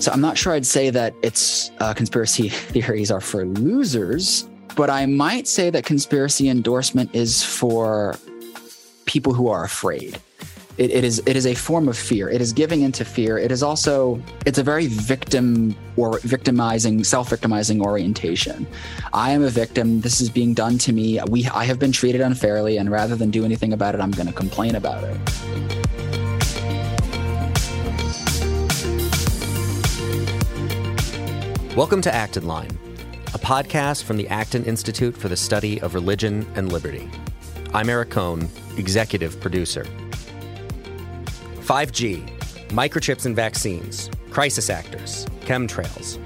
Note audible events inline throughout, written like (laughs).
So I'm not sure I'd say that it's uh, conspiracy (laughs) theories are for losers, but I might say that conspiracy endorsement is for people who are afraid. It, it is it is a form of fear. It is giving into fear. It is also it's a very victim or victimizing, self-victimizing orientation. I am a victim. This is being done to me. We I have been treated unfairly, and rather than do anything about it, I'm going to complain about it. Welcome to Acton Line, a podcast from the Acton Institute for the Study of Religion and Liberty. I'm Eric Kohn, executive producer. 5G, microchips and vaccines, crisis actors, chemtrails.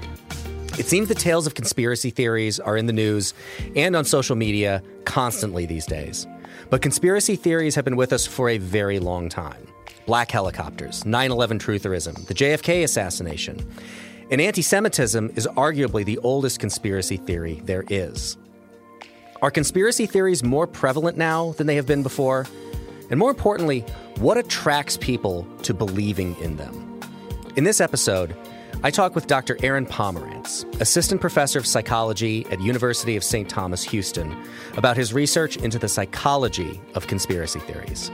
It seems the tales of conspiracy theories are in the news and on social media constantly these days. But conspiracy theories have been with us for a very long time. Black helicopters, 9 11 trutherism, the JFK assassination. And anti Semitism is arguably the oldest conspiracy theory there is. Are conspiracy theories more prevalent now than they have been before? And more importantly, what attracts people to believing in them? In this episode, I talk with Dr. Aaron Pomerantz, assistant professor of psychology at University of St. Thomas Houston, about his research into the psychology of conspiracy theories.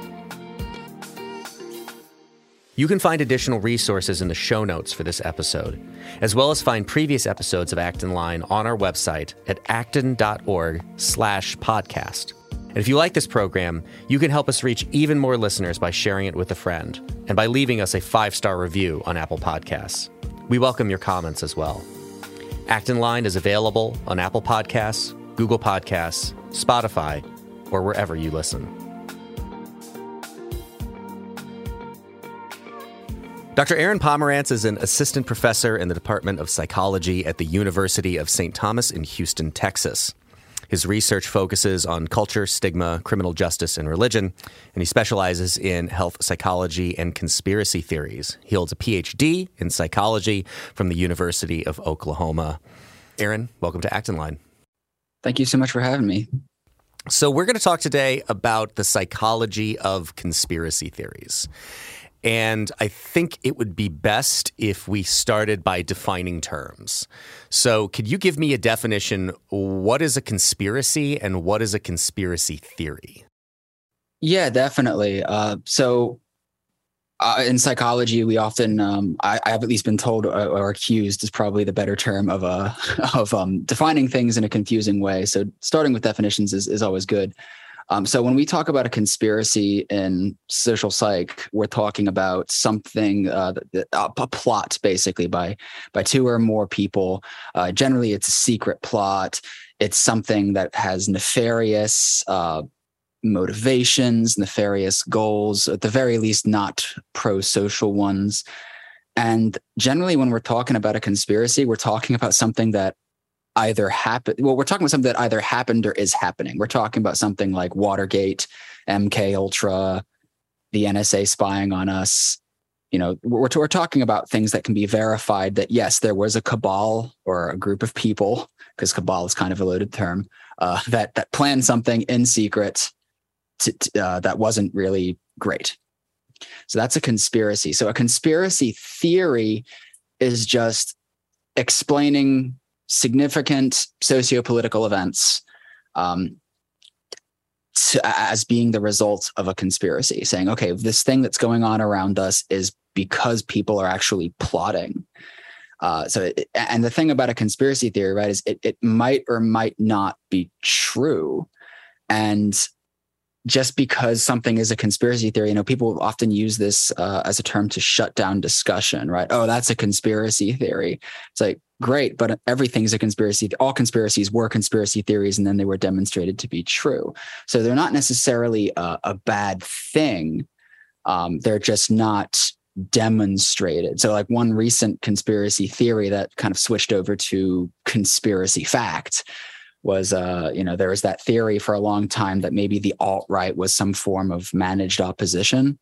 You can find additional resources in the show notes for this episode, as well as find previous episodes of Acton Line on our website at acton.org slash podcast. And if you like this program, you can help us reach even more listeners by sharing it with a friend and by leaving us a five-star review on Apple Podcasts. We welcome your comments as well. Acton Line is available on Apple Podcasts, Google Podcasts, Spotify, or wherever you listen. Dr. Aaron Pomerantz is an assistant professor in the Department of Psychology at the University of St. Thomas in Houston, Texas. His research focuses on culture, stigma, criminal justice, and religion, and he specializes in health psychology and conspiracy theories. He holds a PhD in psychology from the University of Oklahoma. Aaron, welcome to Acton Line. Thank you so much for having me. So, we're going to talk today about the psychology of conspiracy theories. And I think it would be best if we started by defining terms. So, could you give me a definition? What is a conspiracy and what is a conspiracy theory? Yeah, definitely. Uh, so, uh, in psychology, we often, um, I, have at least been told or, or, accused is probably the better term of uh, (laughs) of um, defining things in a confusing way. So, starting with definitions is, is always good. Um, so when we talk about a conspiracy in social psych, we're talking about something uh, a plot basically by by two or more people. Uh, generally, it's a secret plot. It's something that has nefarious uh, motivations, nefarious goals, at the very least, not pro-social ones. And generally, when we're talking about a conspiracy, we're talking about something that either happened. Well, we're talking about something that either happened or is happening. We're talking about something like Watergate, MK Ultra, the NSA spying on us. You know, we're, we're talking about things that can be verified that yes, there was a cabal or a group of people, because cabal is kind of a loaded term, uh, that that planned something in secret to, to, uh, that wasn't really great. So that's a conspiracy. So a conspiracy theory is just explaining significant socio-political events um, to, as being the result of a conspiracy, saying, okay, this thing that's going on around us is because people are actually plotting. Uh, so, it, and the thing about a conspiracy theory, right, is it, it might or might not be true. And just because something is a conspiracy theory, you know, people often use this uh, as a term to shut down discussion, right? Oh, that's a conspiracy theory. It's like, great, but everything's a conspiracy. All conspiracies were conspiracy theories, and then they were demonstrated to be true. So they're not necessarily a, a bad thing. Um, they're just not demonstrated. So, like one recent conspiracy theory that kind of switched over to conspiracy fact was uh you know there was that theory for a long time that maybe the alt right was some form of managed opposition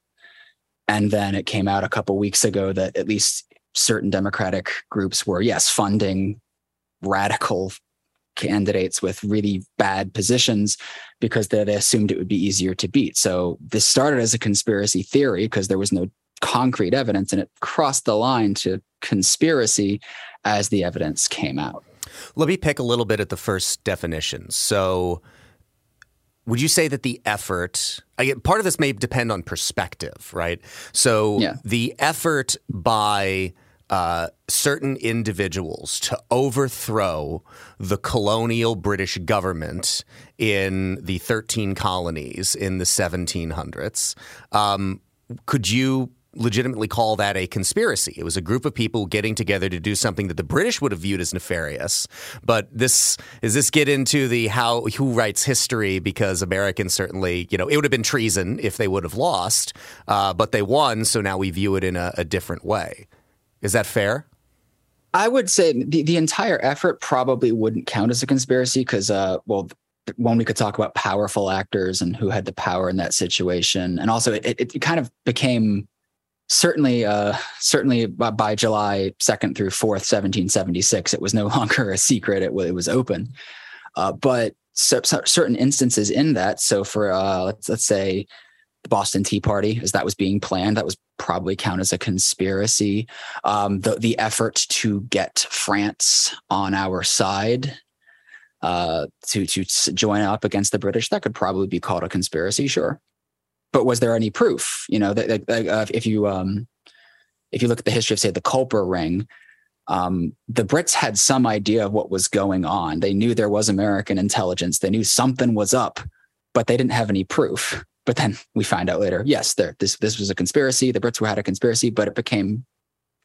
and then it came out a couple weeks ago that at least certain Democratic groups were, yes, funding radical candidates with really bad positions because they, they assumed it would be easier to beat. So this started as a conspiracy theory because there was no concrete evidence and it crossed the line to conspiracy as the evidence came out. Let me pick a little bit at the first definition. So, would you say that the effort part of this may depend on perspective right so yeah. the effort by uh, certain individuals to overthrow the colonial British government in the 13 colonies in the 1700s. Um, could you legitimately call that a conspiracy. It was a group of people getting together to do something that the British would have viewed as nefarious. But this is this get into the how who writes history because Americans certainly you know it would have been treason if they would have lost, uh, but they won. So now we view it in a, a different way. Is that fair? I would say the, the entire effort probably wouldn't count as a conspiracy because, uh, well, one we could talk about powerful actors and who had the power in that situation, and also it, it kind of became certainly uh, certainly by July 2nd through 4th 1776 it was no (laughs) longer a secret. It, it was open. Uh, but so, so certain instances in that so for uh, let's let's say the Boston Tea Party as that was being planned that was probably count as a conspiracy. Um, the the effort to get France on our side uh, to to join up against the British that could probably be called a conspiracy sure but was there any proof? You know, that, that uh, if you um, if you look at the history of say the Culper ring, um, the Brits had some idea of what was going on. They knew there was American intelligence. They knew something was up, but they didn't have any proof. But then we find out later, yes, there this this was a conspiracy. The Brits were had a conspiracy, but it became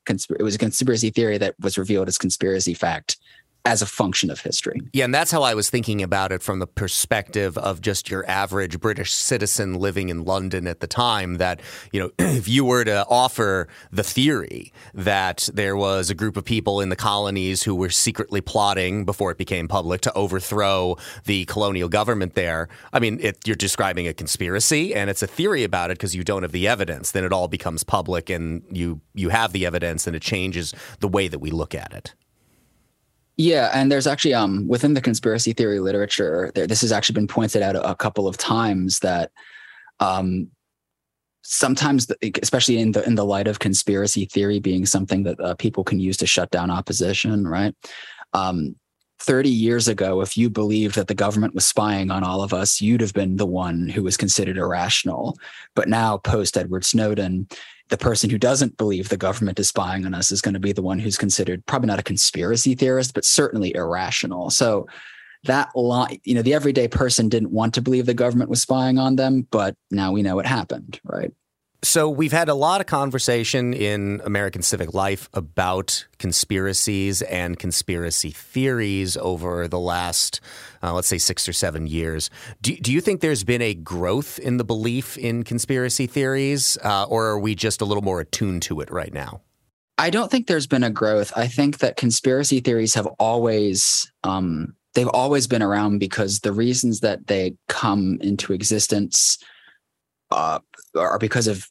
it was a conspiracy theory that was revealed as conspiracy fact as a function of history. Yeah, and that's how I was thinking about it from the perspective of just your average British citizen living in London at the time. That, you know, (clears throat) if you were to offer the theory that there was a group of people in the colonies who were secretly plotting before it became public to overthrow the colonial government there, I mean, it, you're describing a conspiracy and it's a theory about it because you don't have the evidence. Then it all becomes public and you, you have the evidence and it changes the way that we look at it. Yeah, and there's actually um within the conspiracy theory literature, there, this has actually been pointed out a, a couple of times that um sometimes especially in the in the light of conspiracy theory being something that uh, people can use to shut down opposition, right? Um 30 years ago, if you believed that the government was spying on all of us, you'd have been the one who was considered irrational. But now, post Edward Snowden, the person who doesn't believe the government is spying on us is going to be the one who's considered probably not a conspiracy theorist, but certainly irrational. So that line, you know, the everyday person didn't want to believe the government was spying on them, but now we know it happened, right? So we've had a lot of conversation in American civic life about conspiracies and conspiracy theories over the last, uh, let's say, six or seven years. Do, do you think there's been a growth in the belief in conspiracy theories, uh, or are we just a little more attuned to it right now? I don't think there's been a growth. I think that conspiracy theories have always um, they've always been around because the reasons that they come into existence uh, are because of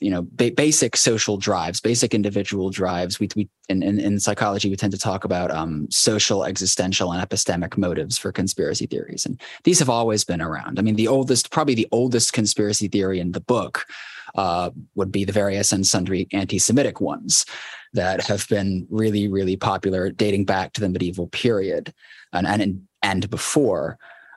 you know ba- basic social drives basic individual drives. We, we in, in, in psychology we tend to talk about um, social existential and epistemic motives for conspiracy theories. And these have always been around. I mean the oldest probably the oldest conspiracy theory in the book uh, would be the various and sundry anti-semitic ones that have been really really popular dating back to the medieval period and and, and before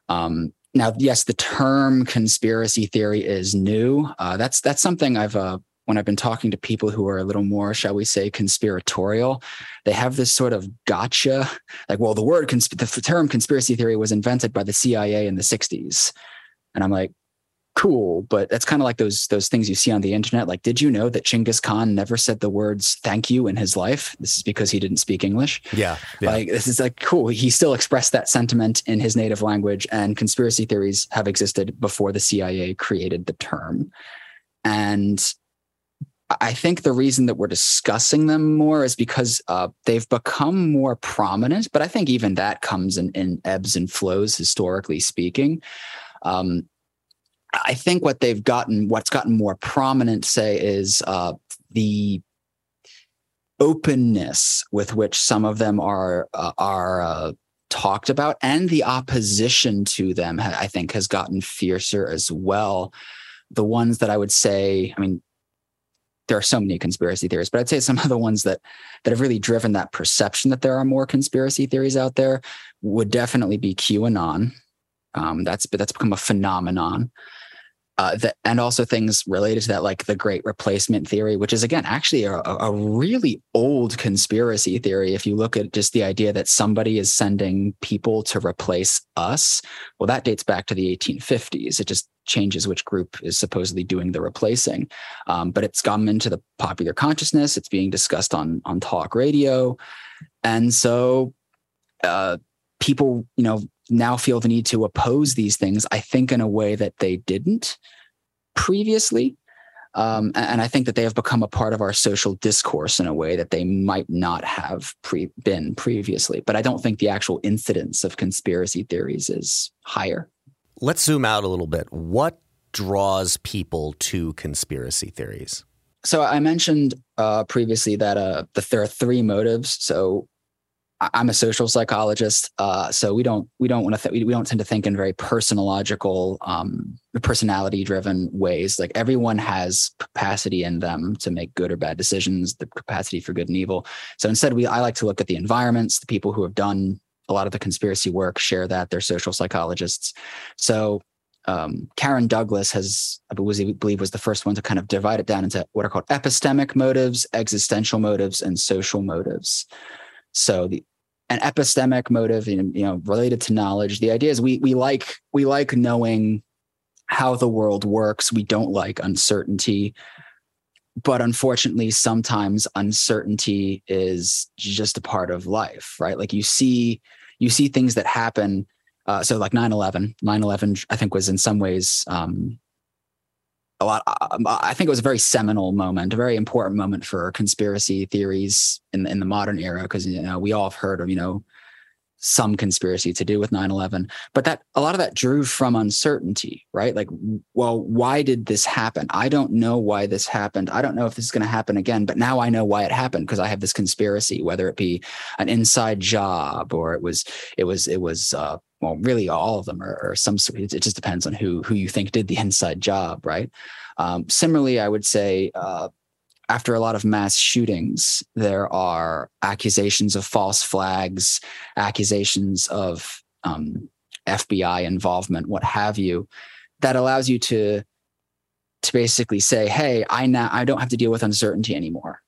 um, now, yes, the term conspiracy theory is new. Uh, that's that's something I've uh, when I've been talking to people who are a little more, shall we say, conspiratorial, they have this sort of gotcha, like, well, the word consp- the term conspiracy theory was invented by the CIA in the '60s, and I'm like, cool, but that's kind of like those those things you see on the internet. Like, did you know that Chinggis Khan never said the words "thank you" in his life? This is because he didn't speak English. Yeah, yeah. like this is like cool. He still expressed that sentiment in his native language, and conspiracy theories have existed before the CIA created the term. And I think the reason that we're discussing them more is because uh, they've become more prominent. But I think even that comes in, in ebbs and flows, historically speaking. Um, I think what they've gotten, what's gotten more prominent, say, is uh, the openness with which some of them are uh, are uh, talked about, and the opposition to them. I think has gotten fiercer as well. The ones that I would say, I mean, there are so many conspiracy theories, but I'd say some of the ones that that have really driven that perception that there are more conspiracy theories out there would definitely be QAnon. Um, that's that's become a phenomenon uh, and also things related to that, like the Great Replacement theory, which is again actually a, a, really old conspiracy theory. If you look at just the idea that somebody is sending people to replace us, well, that dates back to the 1850s. It just changes which group is supposedly doing the replacing, um, but it's come into the popular consciousness. It's being discussed on on talk radio, and so uh, people, you know, now feel the need to oppose these things, I think, in a way that they didn't previously. Um, and I think that they have become a part of our social discourse in a way that they might not have pre- been previously. But I don't think the actual incidence of conspiracy theories is higher. Let's zoom out a little bit. What draws people to conspiracy theories? So I mentioned uh, previously that uh, the, there are three motives. So I'm a social psychologist, uh, so we don't we don't want to th- we, don't tend to think in very personological, um, personality-driven ways. Like everyone has capacity in them to make good or bad decisions, the capacity for good and evil. So instead, we I like to look at the environments. The people who have done a lot of the conspiracy work share that they're social psychologists. So um, Karen Douglas has, I believe, was the first one to kind of divide it down into what are called epistemic motives, existential motives, and social motives. So the an epistemic motive, you know, related to knowledge. The idea is we we like we like knowing how the world works. We don't like uncertainty. But unfortunately, sometimes uncertainty is just a part of life, right? Like you see, you see things that happen. Uh, so like 9-11, 9-11, I think was in some ways um, a lot. Um, I think it was a very seminal moment, a very important moment for conspiracy theories in in the modern era because you know we all have heard of you know some conspiracy to do with 9-11 but that a lot of that drew from uncertainty right like well why did this happen i don't know why this happened i don't know if this is going to happen again but now i know why it happened because i have this conspiracy whether it be an inside job or it was it was it was uh, well, really all of them are, are some. Sort. It just depends on who who you think did the inside job, right? Um, similarly, I would say uh, after a lot of mass shootings, there are accusations of false flags, accusations of um, FBI involvement, what have you, that allows you to to basically say, "Hey, I now I don't have to deal with uncertainty anymore."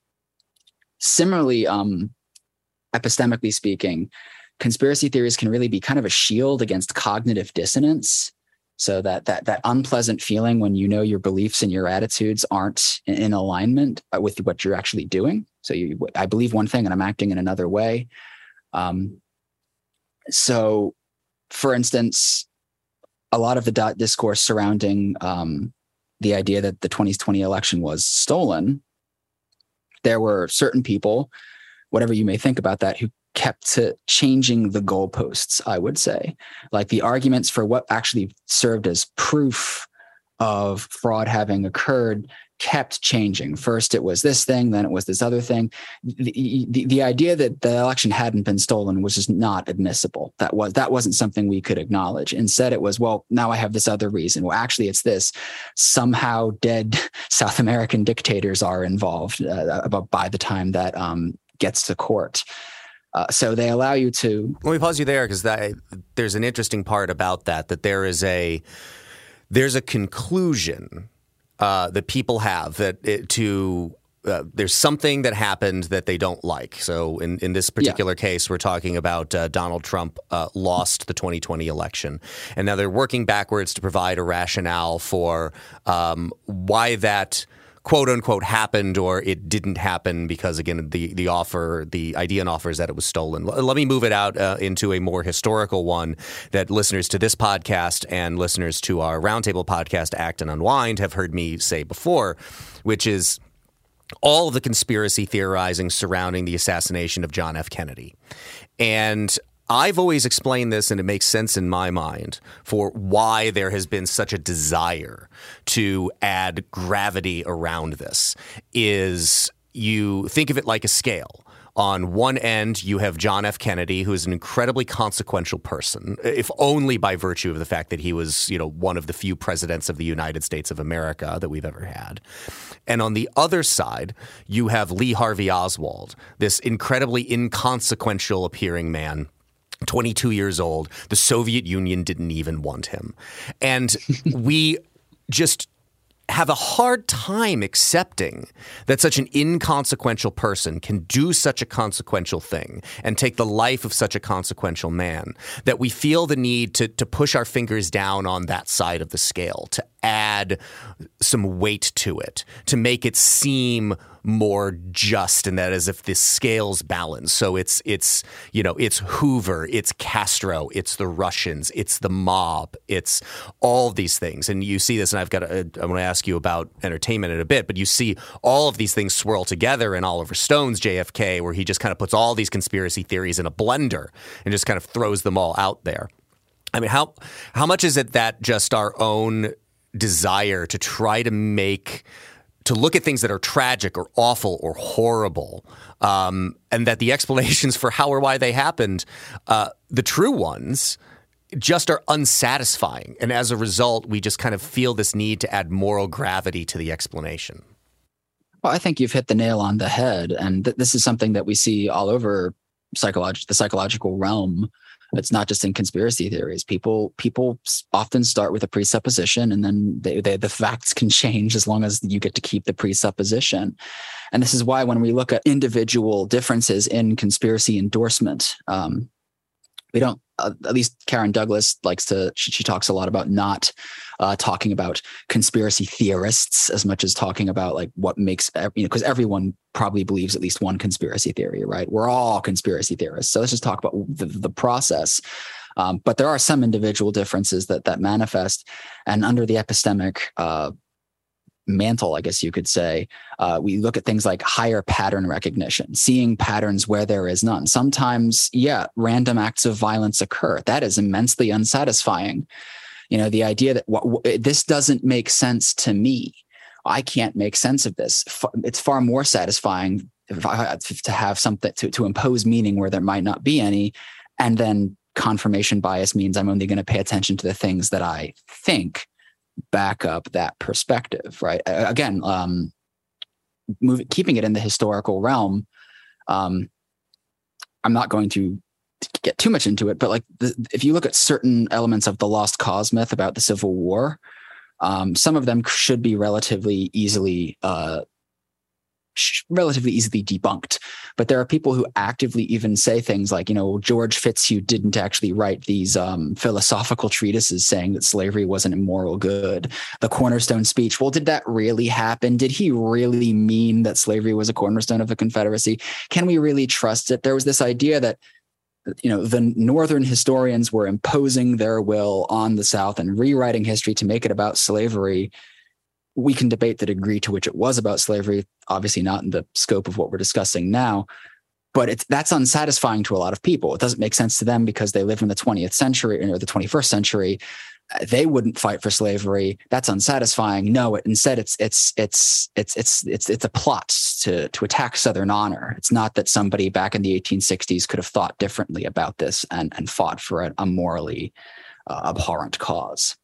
Similarly, um, epistemically speaking, conspiracy theories can really be kind of a shield against cognitive dissonance. So that that that unpleasant feeling when you know your beliefs and your attitudes aren't in alignment uh, with what you're actually doing. So you i believe one thing and i'm acting in another way. Um, so for instance a lot of the dot discourse surrounding um, the idea that the 2020 election was stolen there were certain people whatever you may think about that who kept to changing the goalposts, I would say. Like the arguments for what actually served as proof of fraud having occurred kept changing. First, it was this thing, then it was this other thing. The, the, the, idea that the election hadn't been stolen was just not admissible. That was that wasn't something we could acknowledge. Instead, it was, well, now I have this other reason. Well, actually, it's this. Somehow, dead (laughs) South American dictators are involved uh, by the time that um, gets to court. Uh, so they allow you to. Let me pause you there because there's an interesting part about that. That there is a there's a conclusion uh, that people have that it, to uh, there's something that happened that they don't like. So in, in this particular yeah. case, we're talking about uh, Donald Trump uh, lost the 2020 election, and now they're working backwards to provide a rationale for um, why that quote unquote happened or it didn't happen because again the the offer the idea and offer is that it was stolen. Let me move it out uh, into a more historical one that listeners to this podcast and listeners to our roundtable podcast Acton Unwind have heard me say before, which is all the conspiracy theorizing surrounding the assassination of John F. Kennedy. And I've always explained this, and it makes sense in my mind for why there has been such a desire to add gravity around this. Is you think of it like a scale. On one end, you have John F. Kennedy, who is an incredibly consequential person, if only by virtue of the fact that he was, you know, one of the few presidents of the United States of America that we've ever had. And on the other side, you have Lee Harvey Oswald, this incredibly inconsequential appearing man 22 years old. The Soviet Union didn't even want him. And (laughs) we just have a hard time accepting that such an inconsequential person can do such a consequential thing and take the life of such a consequential man that we feel the need to, to push our fingers down on that side of the scale, to add some weight to it, to make it seem more just and that as if the scales balance. So it's it's you know it's Hoover, it's Castro, it's the Russians, it's the mob, it's all these things. And you see this, and I've got to, I want to ask you about entertainment in a bit, but you see all of these things swirl together in Oliver Stone's JFK, where he just kind of puts all these conspiracy theories in a blender and just kind of throws them all out there. I mean, how how much is it that just our own desire to try to make to look at things that are tragic or awful or horrible, um, and that the (laughs) explanations for how or why they happened, uh, the true ones, just are unsatisfying. And as a result, we just kind of feel this need to add moral gravity to the explanation. Well, I think you've hit the nail on the head. And th- this is something that we see all over psycholog- the psychological realm it's not just in conspiracy theories. People people often start with a presupposition, and then they, they, the facts can change as long as you get to keep the presupposition. And this is why when we look at individual differences in conspiracy endorsement, um, we don't uh, at least Karen Douglas likes to she, she talks a lot about not uh, talking about conspiracy theorists as much as talking about like what makes you know because everyone probably believes at least one conspiracy theory right? We're all conspiracy theorists. So let's just talk about the, the process. Um, but there are some individual differences that that manifest. And under the epistemic uh, mantle, I guess you could say, uh, we look at things like higher pattern recognition, seeing patterns where there is none. Sometimes, yeah, random acts of violence occur. That is immensely unsatisfying. You know, the idea that this doesn't make sense to me. I can't make sense of this. It's far more satisfying to have something to, to impose meaning where there might not be any. And then confirmation bias means I'm only going to pay attention to the things that I think back up that perspective, right? Again, um, moving, keeping it in the historical realm. Um, I'm not going to get too much into it, but like the, if you look at certain elements of the lost cause myth about the Civil War, um, some of them should be relatively easily uh, relatively easily debunked. But there are people who actively even say things like, you know, George Fitzhugh didn't actually write these um, philosophical treatises saying that slavery was an immoral good. The cornerstone speech, well, did that really happen? Did he really mean that slavery was a cornerstone of the Confederacy? Can we really trust it? There was this idea that you know the northern historians were imposing their will on the south and rewriting history to make it about slavery we can debate the degree to which it was about slavery, obviously not in the scope of what we're discussing now. But that's unsatisfying to a lot of people. It doesn't make sense to them because they live in the 20th century or the 21st century. They wouldn't fight for slavery. That's unsatisfying. No, it, instead it's it's it's it's it's it's it's a plot to to attack Southern honor. It's not that somebody back in the 1860s could have thought differently about this and and fought for a, a morally uh, abhorrent cause.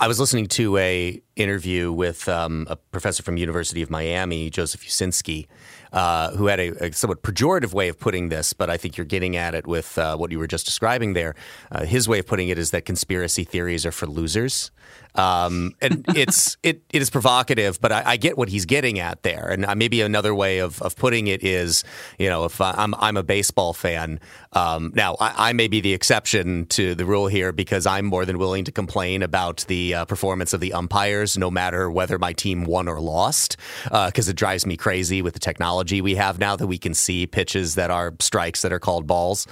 I was listening to a interview with um, a professor from University of Miami, Joseph Uscinski, uh, who had a, a, somewhat pejorative way of putting this, but I think you're getting at it with uh, what you were just describing there. Uh, his way of putting it is that conspiracy theories are for losers. Um, and (laughs) it's it it is provocative, but I, I, get what he's getting at there. And uh, maybe another way of, of putting it is, you know, if I'm I'm a baseball fan, um, now I, I, may be the exception to the rule here because I'm more than willing to complain about the uh, performance of the umpires, no matter whether my team won or lost, because uh, it drives me crazy with the technology we have now that we can see pitches that are strikes that are called balls,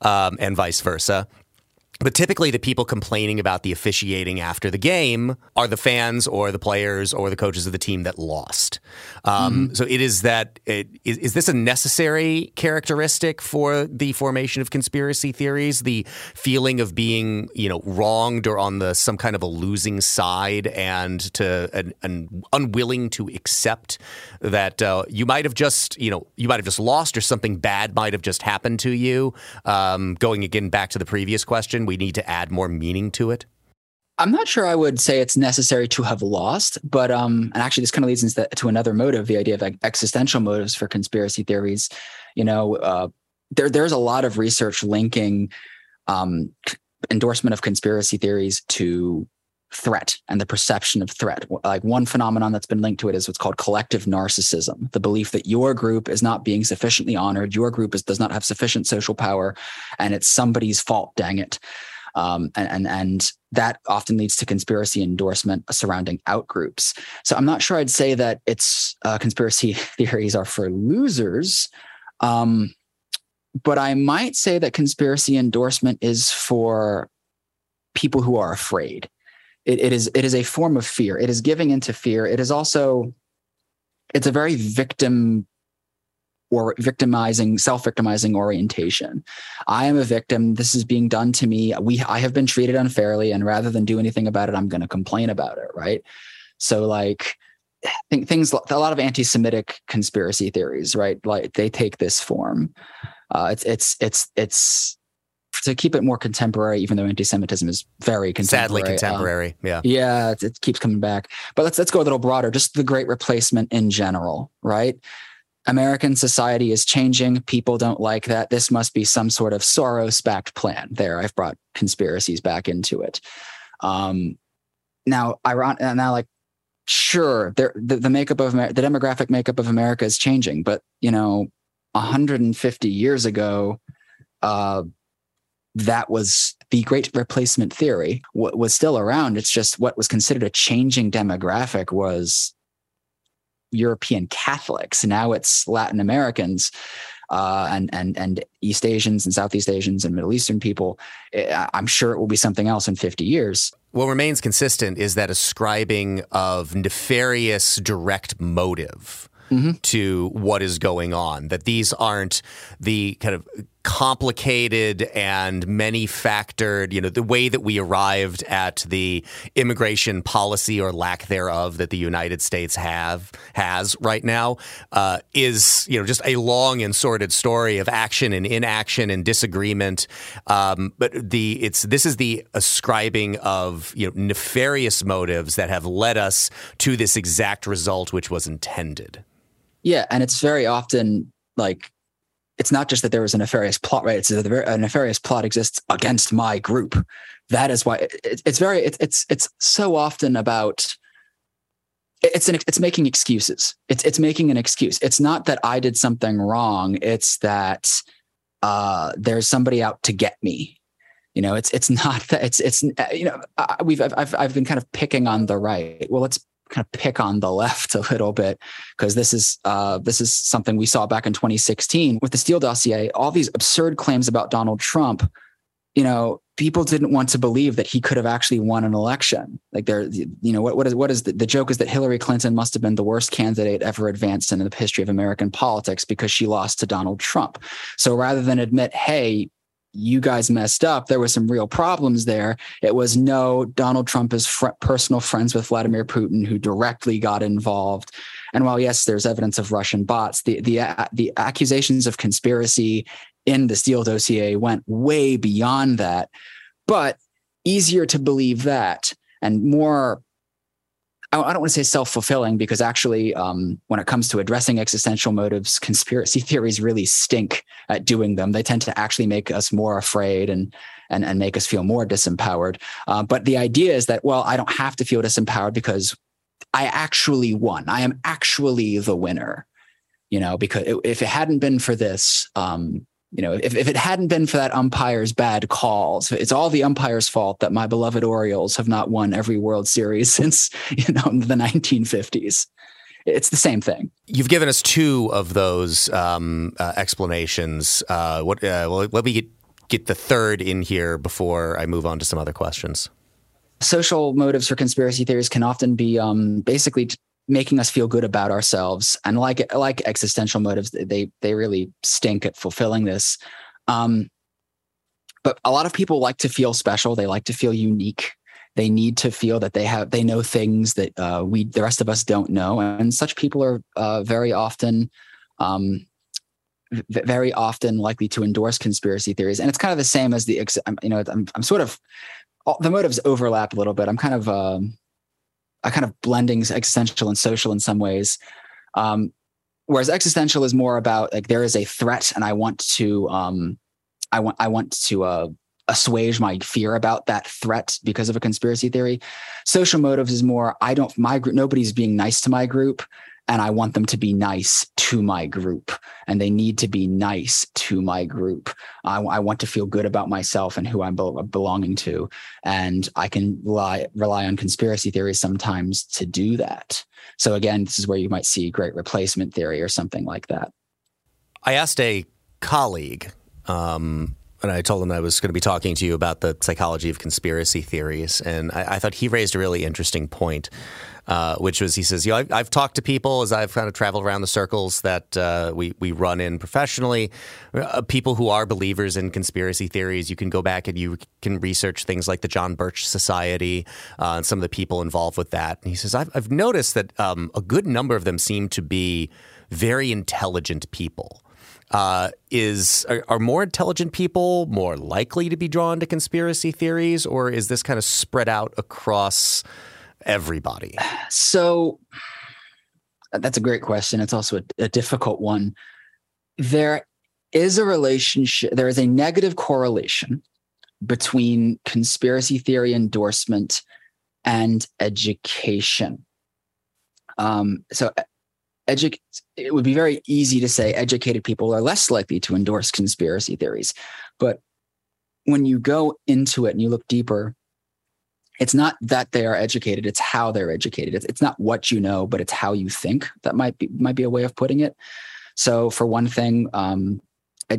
um, and vice versa. But typically, the people complaining about the officiating after the game are the fans or the players or the coaches of the team that lost. Um, mm-hmm. So it is that. It, is, is this a necessary characteristic for the formation of conspiracy theories? The feeling of being, you know, wronged or on the some kind of a losing side, and to and, and unwilling to accept that uh, you might have just, you know, you might have just lost or something bad might have just happened to you. Um, going again back to the previous question we need to add more meaning to it? I'm not sure I would say it's necessary to have lost, but um, and actually this kind of leads into to another motive, the idea of existential motives for conspiracy theories. You know, uh, there there's a lot of research linking um, endorsement of conspiracy theories to threat and the perception of threat. Like one phenomenon that's been linked to it is what's called collective narcissism, the belief that your group is not being sufficiently honored, your group is, does not have sufficient social power, and it's somebody's fault, dang it. Um, and, and and that often leads to conspiracy endorsement surrounding outgroups. So I'm not sure I'd say that it's uh, conspiracy (laughs) theories are for losers, um, but I might say that conspiracy endorsement is for people who are afraid it, it is it is a form of fear. It is giving into fear. It is also it's a very victim or victimizing self-victimizing orientation. I am a victim. This is being done to me. We i have been treated unfairly and rather than do anything about it i'm going to complain about it right? So like think things a lot of anti-semitic conspiracy theories right? Like they take this form. Uh, it's it's it's it's to keep it more contemporary, even though anti-Semitism is very contemporary. Sadly contemporary. Um, yeah. Yeah, it, it, keeps coming back. But let's let's go a little broader. Just the Great Replacement in general, right? American society is changing. People don't like that. This must be some sort of Soros-backed plan. There, I've brought conspiracies back into it. Um, now, iron now like sure, there the, the makeup of Amer- the demographic makeup of America is changing, but you know, 150 years ago, uh, that was the great replacement theory what was still around it's just what was considered a changing demographic was european catholics now it's latin americans uh, and and and East Asians and Southeast Asians and Middle Eastern people. I'm sure it will be something else in 50 years. What remains consistent is that ascribing of nefarious direct motive mm-hmm. to what is going on. That these aren't the kind of complicated and many factored, you know, the way that we arrived at the immigration policy or lack thereof that the United States have has right now uh, is, you know, just a long and sordid story of action and inaction and disagreement. Um, but the it's this is the ascribing of you know nefarious motives that have led us to this exact result, which was intended. Yeah, and it's very often like it's not just that there was a nefarious plot, right? It's that a nefarious plot exists against my group. That is why it, it's very it's it's it's so often about it's an it's making excuses. It's it's making an excuse. It's not that I did something wrong. It's that uh, there's somebody out to get me. You know, it's it's (laughs) not that it's it's you know we've I've I've been kind of picking on the right. Well, let's kind of pick on the (laughs) left a little bit because this is uh, this is something we saw back in 2016 with the Steele dossier. All these absurd claims about Donald Trump. You know, people didn't want to believe that he could have actually won an election. Like there, you know, what what is what is the, the joke is that Hillary Clinton must have been the worst candidate ever advanced in the history of American politics because she lost to Donald Trump. So rather than admit, hey, you guys messed up. There was some real problems there. It was no, Donald Trump is fr- personal friends with Vladimir Putin, who directly got involved. And while yes, there's evidence of Russian bots, the the uh, the accusations of conspiracy in the Steele dossier went way beyond that. But easier to believe that and more I don't want to say self fulfilling because actually, um, when it comes to addressing existential motives, conspiracy (laughs) theories really stink at doing them. They tend to actually make us more afraid and and and make us feel more disempowered. Uh, but the idea is that well, I don't have to feel disempowered because I actually won. I am actually the winner. You know, because if it hadn't been for this, um, you know, if, if it hadn't been for that umpire's bad calls, it's all the umpire's fault that my beloved Orioles have not won every World Series (laughs) since, you know, the 1950s. It's the same thing. You've given us two of those um, uh, explanations. Uh, what? Uh, well, let me get get the third in here before I move on to some other questions. Social motives for conspiracy theories can often be um, basically making us feel good about ourselves, and like like existential motives, they they really stink at fulfilling this. Um, but a lot of people like to feel special. They like to feel unique. They need to feel that they have they know things that uh, we the rest of us don't know, and such people are uh, very often. Um, very often likely to endorse conspiracy theories, and it's kind of the same as the you know I'm, I'm sort of the motives overlap a little bit. I'm kind of um, I kind of blending existential and social in some ways. Um, whereas existential is more about like there is a threat, and I want to um, I want I want to uh, assuage my fear about that threat because of a conspiracy theory. Social motives is more I don't my group nobody's being nice to my group and I want them to be nice to my group and they need to be nice to my group. I, I want to feel good about myself and who I'm be- belonging to and I can rely rely on conspiracy theories sometimes to do that. So again, this is where you might see great replacement theory or something like that. I asked a colleague um, and I told him I was going to be talking to you about the psychology of conspiracy theories. And I, I thought he raised a really interesting point, uh, which was he says, you know, I've, I've, talked to people as I've kind of traveled around the circles that uh, we, we run in professionally, uh, people who are believers in conspiracy theories. You can go back and you can research things like the John Birch Society uh, and some of the people involved with that. And he says, I've, I've noticed that um, a good number of them seem to be very intelligent people uh, is are, are, more intelligent people more likely to be drawn to conspiracy theories, or is this kind of spread out across everybody? So that's a great question. It's also a, a difficult one. There is a relationship. There is a negative correlation between conspiracy theory endorsement and education. Um, so edu- it would be very easy to say educated people are less likely to endorse conspiracy theories. But when you go into it and you look deeper, it's not that they are educated, it's how they're educated. It's, it's not what you know, but it's how you think. That might be might be a way of putting it. So for one thing, um,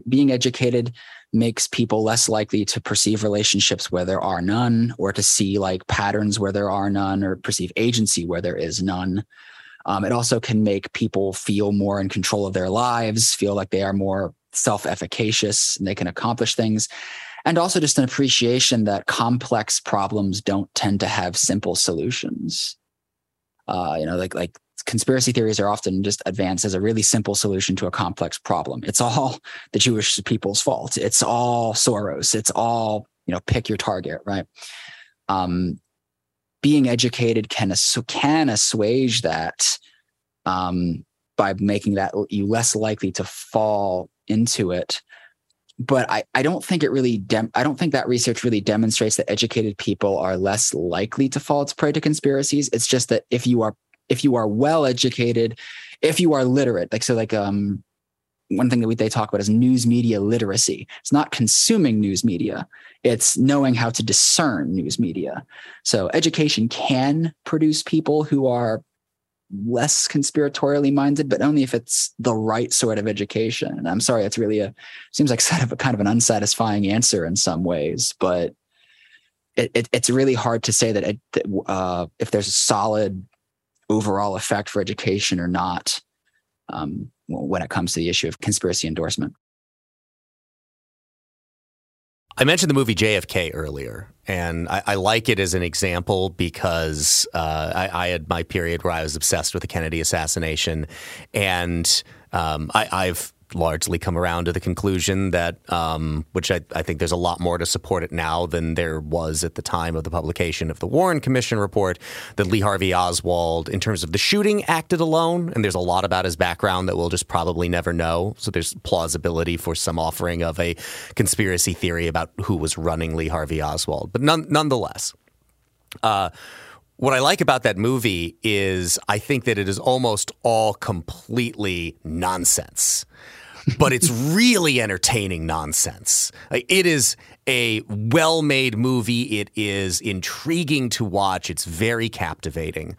being educated makes people less likely to perceive relationships where there are none or to see like patterns where there are none or perceive agency where there is none um, it also can make people feel more in control of their lives, feel like they are more self efficacious and they can accomplish things. And also just an appreciation that complex problems don't tend to have simple solutions. Uh, you know, like like conspiracy theories are often just advanced as a really simple solution to a complex problem. It's all (laughs) the Jewish people's fault. It's all Soros. It's all you know. Pick your target, right? Um, being educated can can assuage that um, by making that you less likely to fall into it. But I, I don't think it really dem- I don't think that research really demonstrates that educated people are less likely to fall prey to conspiracies. It's just that if you are if you are well educated, if you are literate, like so like um one thing that we, they talk about is news media literacy. It's not consuming news media, it's knowing how to discern news media. So, education can produce people who are less conspiratorially minded, but only if it's the right sort of education. And I'm sorry, it's really a seems like (laughs) kind of a kind of an unsatisfying answer in some ways, but it, it, it's really hard to say that it, uh, if there's a solid overall effect for education or not. Um, when it comes to the issue of conspiracy endorsement. I mentioned the movie JFK earlier, and I, I like it as an example because uh, I, I, had my period where I was obsessed with the Kennedy assassination, and um, I, have largely come around to the conclusion that, um, which I, I, think there's a lot more to support it now than there was at the time of the publication of the Warren Commission report, that Lee Harvey Oswald, in terms of the shooting, acted alone. And there's a lot about his background that we'll just probably never know. So there's plausibility for some offering of a conspiracy theory about who was running Lee Harvey Oswald. But none, nonetheless, uh, what I like about that movie is I think that it is almost all completely nonsense but it's really entertaining nonsense. Uh, it is a well made movie. It is intriguing to watch. It's very captivating.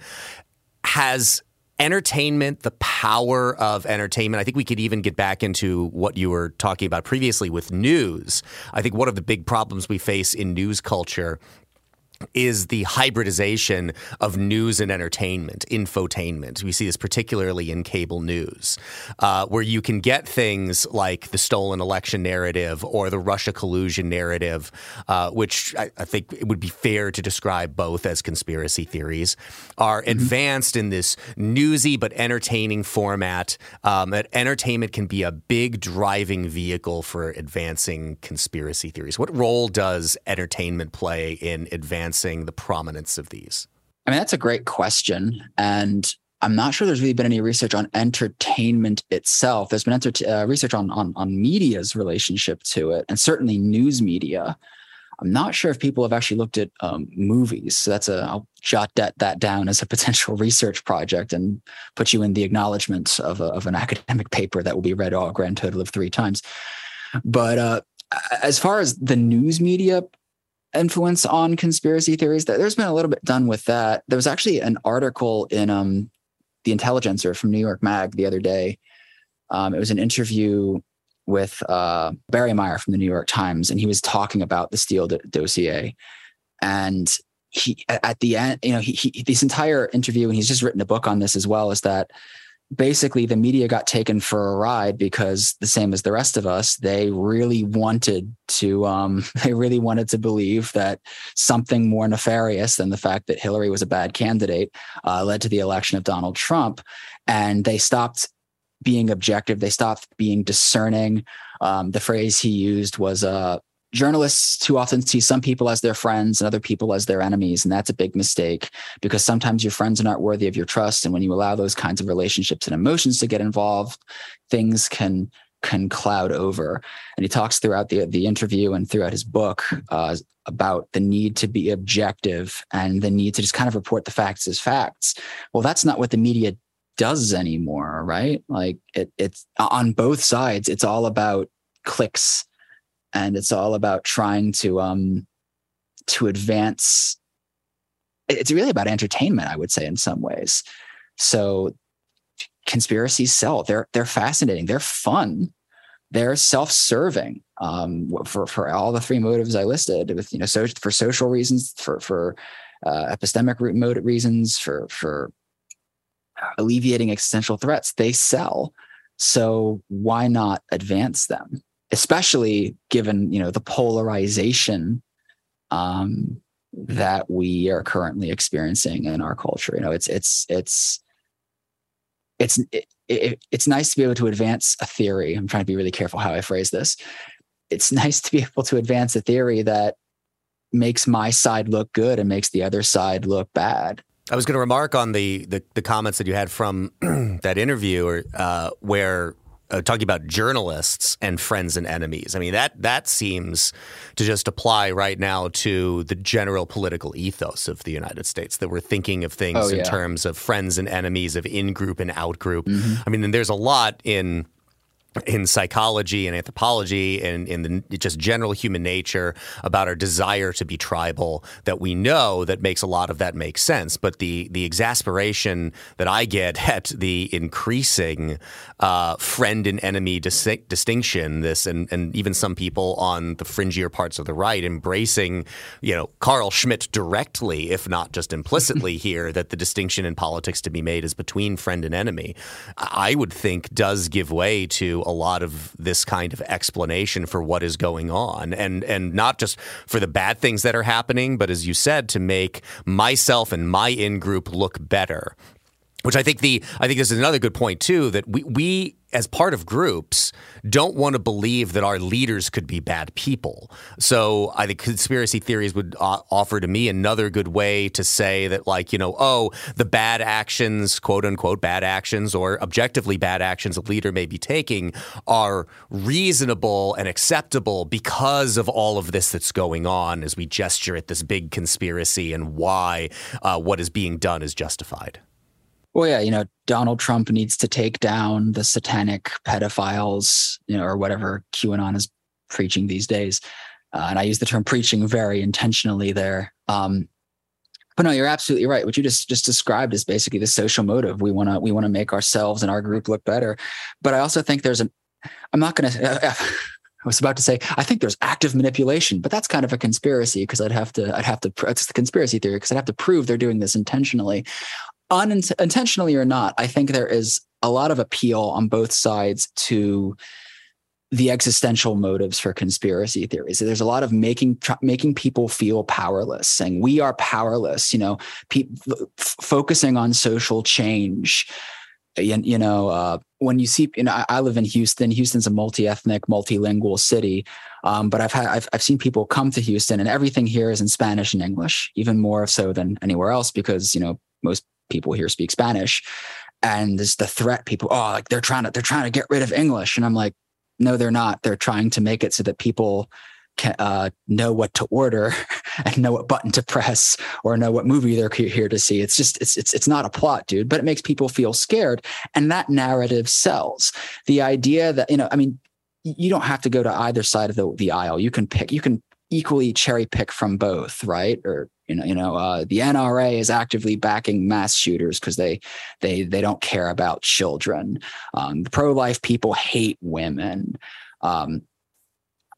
Has entertainment, the power of entertainment. I think we could even get back into what you were talking about previously with news. I think one of the big problems we face in news culture is the hybridization of news and entertainment, infotainment. We see this particularly in cable news, uh, where you can get things like the stolen election narrative or the Russia collusion narrative, uh, which I, I, think it would be fair to describe both as conspiracy theories, are mm-hmm. advanced in this newsy but entertaining format. Um, that entertainment can be a big driving vehicle for advancing conspiracy theories. What role does entertainment play in advancing the prominence of these? I mean, that's a great question. And I'm not sure there's really been any research on entertainment itself. There's been enter- uh, research on, on, on media's relationship to it, and certainly news media. I'm not sure if people have actually looked at um, movies. So that's a I'll jot that that down as a potential (laughs) research project and put you in the acknowledgement of, a, of an (laughs) academic paper that will be read all grand total of three times. But uh, as far as the news media influence on conspiracy theories. There's been a little bit done with that. There was actually an article in um, the Intelligencer from New York Mag the other day. Um, it was an interview with uh, Barry Meier from the New York Times, and he was talking about the Steele dossier. And he, at the end, you know, he, he this entire interview, and he's just written a book on this as well, is that basically the media got taken for a ride because the same as the rest of us they really wanted to um, (laughs) they really wanted to believe that something more nefarious than the fact that hillary was a bad candidate uh, led to the election of donald trump. And they stopped being objective. They stopped being discerning. Um, the phrase he used was uh, journalists too often see some people as their friends and other people as their enemies. And that's a big mistake because sometimes your friends are not worthy of your trust. And when you allow those kinds of relationships and emotions to get involved, things can can cloud over. And he talks throughout the the interview and throughout his book uh, about the need to be objective and the need to just kind of report the facts as facts. Well, that's not what the media does anymore, right? Like it, it's on both sides. It's all about clicks and it's all about trying to um to advance it's really about entertainment i would say in some ways. So conspiracies sell. They're they're fascinating. They're fun. They're self-serving um, for for all the three motives i listed with you know so for social reasons for for uh, epistemic motive reasons for for alleviating existential threats they sell. So why not advance them especially given you know the polarization um, that we are currently experiencing in our culture. You know, it's it's it's it's it, it, it's nice to be able to advance a theory. I'm trying to be really careful how I phrase this. It's (laughs) nice to be able to advance a theory that makes my side look good and makes the other side look bad. I was going to remark on the, the, the comments that you had from (clears throat) that interview, or uh, where uh, talking about journalists and friends and enemies. I mean that that seems to just apply right now to the general political ethos of the United States. That we're thinking of things oh, yeah. in terms of friends and enemies, of in group and out group. Mm-hmm. I mean, and there's a lot in in psychology and anthropology and in the just general human nature about our desire to be tribal that we know that makes a lot of that make sense. But the the exasperation that I get (laughs) at the increasing uh, friend and enemy dis- distinction, this and and even some people on the fringier parts of the right embracing, you know, Carl Schmitt directly, if not just implicitly (laughs) here, that the distinction in politics to be made is between friend and enemy. I would think does give way to a lot of this kind of explanation for what is going on, and and not just for the bad things that are happening, but as you said, to make myself and my in group look better. Which I think the I think this is another good point too that we we as part of groups don't want to believe that our leaders could be bad people. So I think conspiracy theories would uh, offer to me another good way to say that like you know oh the bad actions quote unquote bad actions or objectively bad actions a leader may be taking are reasonable and acceptable because of all of this that's going on as we gesture at this big conspiracy and why uh, what is being done is justified. Well, yeah, you know, Donald Trump needs to take down the satanic pedophiles, you know, or whatever QAnon is preaching these days. Uh, and I use the term preaching very intentionally there. Um, but no, you're absolutely right. What you just just described is basically the social motive. We want to we want to make ourselves and our group look better. But I also think there's an. I'm not going to. Uh, I was about to say I think there's active manipulation, but that's kind of a conspiracy because I'd have to I'd have to it's the conspiracy theory because I'd have to prove they're doing this intentionally, unintentionally or not. I think there is a lot of appeal on both sides to the existential motives for conspiracy theories. There's a lot of making tr- making people feel powerless, saying we are powerless. You know, pe- f- focusing on social change. You, you know, uh, when you see, you know, I, I, live in Houston. Houston's a multi-ethnic, multilingual city, um, but I've had I've, I've seen people come to Houston, and everything here is in Spanish and English, even more so than anywhere else, because you know most people here speak Spanish and there's the threat people oh like they're trying to they're trying to get rid of english and i'm like no, they're not. They're trying to make it so that people can uh, know what to order (laughs) and know what button to press or know what movie they're here to see. It's just it's it's it's not a plot, dude, but it makes people feel scared, and that narrative sells. The idea that you know, I mean, you don't have to go to either side of the the aisle. You can pick. You can equally cherry pick from both, right? Or you know, you know, uh, the NRA is actively backing mass shooters because they they they don't care about children. Um, the pro life people hate women. Um,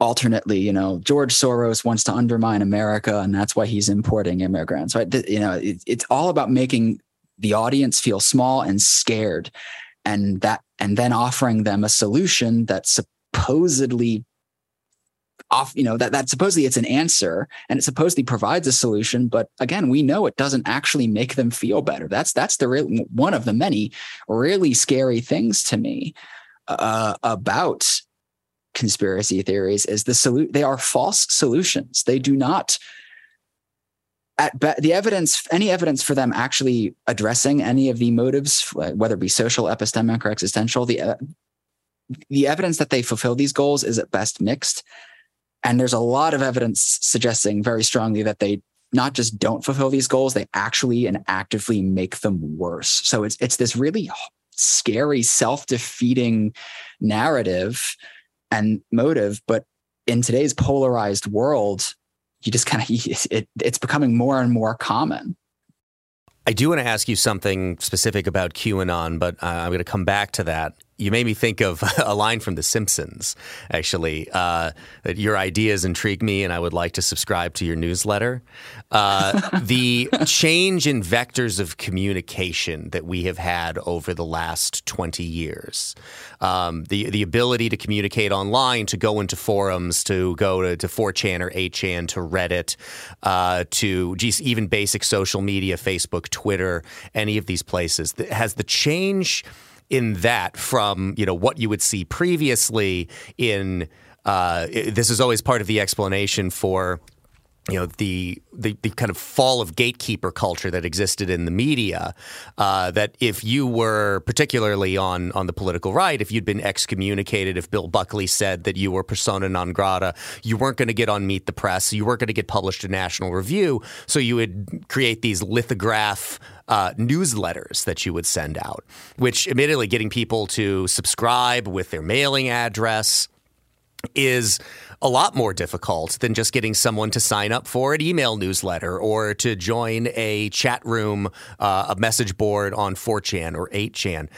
alternately, you know, George Soros wants to undermine America, and that's why he's importing immigrants. Right? You know, it, it's all about making the audience feel small and scared, and that, and then offering them a solution that supposedly off you know that that supposedly it's an answer and it supposedly provides a solution but again we know it doesn't actually make them feel better. That's that's the real one of the many really scary things to me uh, about conspiracy theories is the solution they are false solutions. They do not at be- the evidence any evidence for them actually addressing any of the motives whether it be social epistemic or existential the uh, the evidence that they fulfill these goals is at best mixed and there's a lot of evidence suggesting very strongly that they not just don't fulfill these goals, they actually and actively make them worse. So it's it's this really scary, self-defeating narrative and motive. But in today's polarized world, you just kind of (laughs) it, it's becoming more and more common. I do want to ask you something specific about QAnon, but uh, I'm going to come back to that you made me think of (laughs) a line from The Simpsons, actually. Uh, that your ideas intrigue me, and I would like to subscribe to your newsletter. Uh, (laughs) the change in vectors of communication that we have had over the last 20 years, um, the, the ability to communicate online, to go into forums, to go to, to 4chan or 8chan, to Reddit, uh, to even basic social media, Facebook, Twitter, any of these places. Has the change in that from you know what you would see previously in uh, this is always part of the explanation for you know the, the, the kind of fall of gatekeeper culture that existed in the media. Uh, that if you were particularly on on the political right, if you'd been excommunicated, if Bill Buckley said that you were persona non grata, you weren't going to get on Meet the Press, you weren't going to get published in National Review. So you would create these lithograph uh, newsletters that you would send out, which admittedly getting people to subscribe with their mailing address is a lot more difficult than just getting someone to sign up for an email newsletter or to join a chat room, uh, a message board on 4chan or 8chan.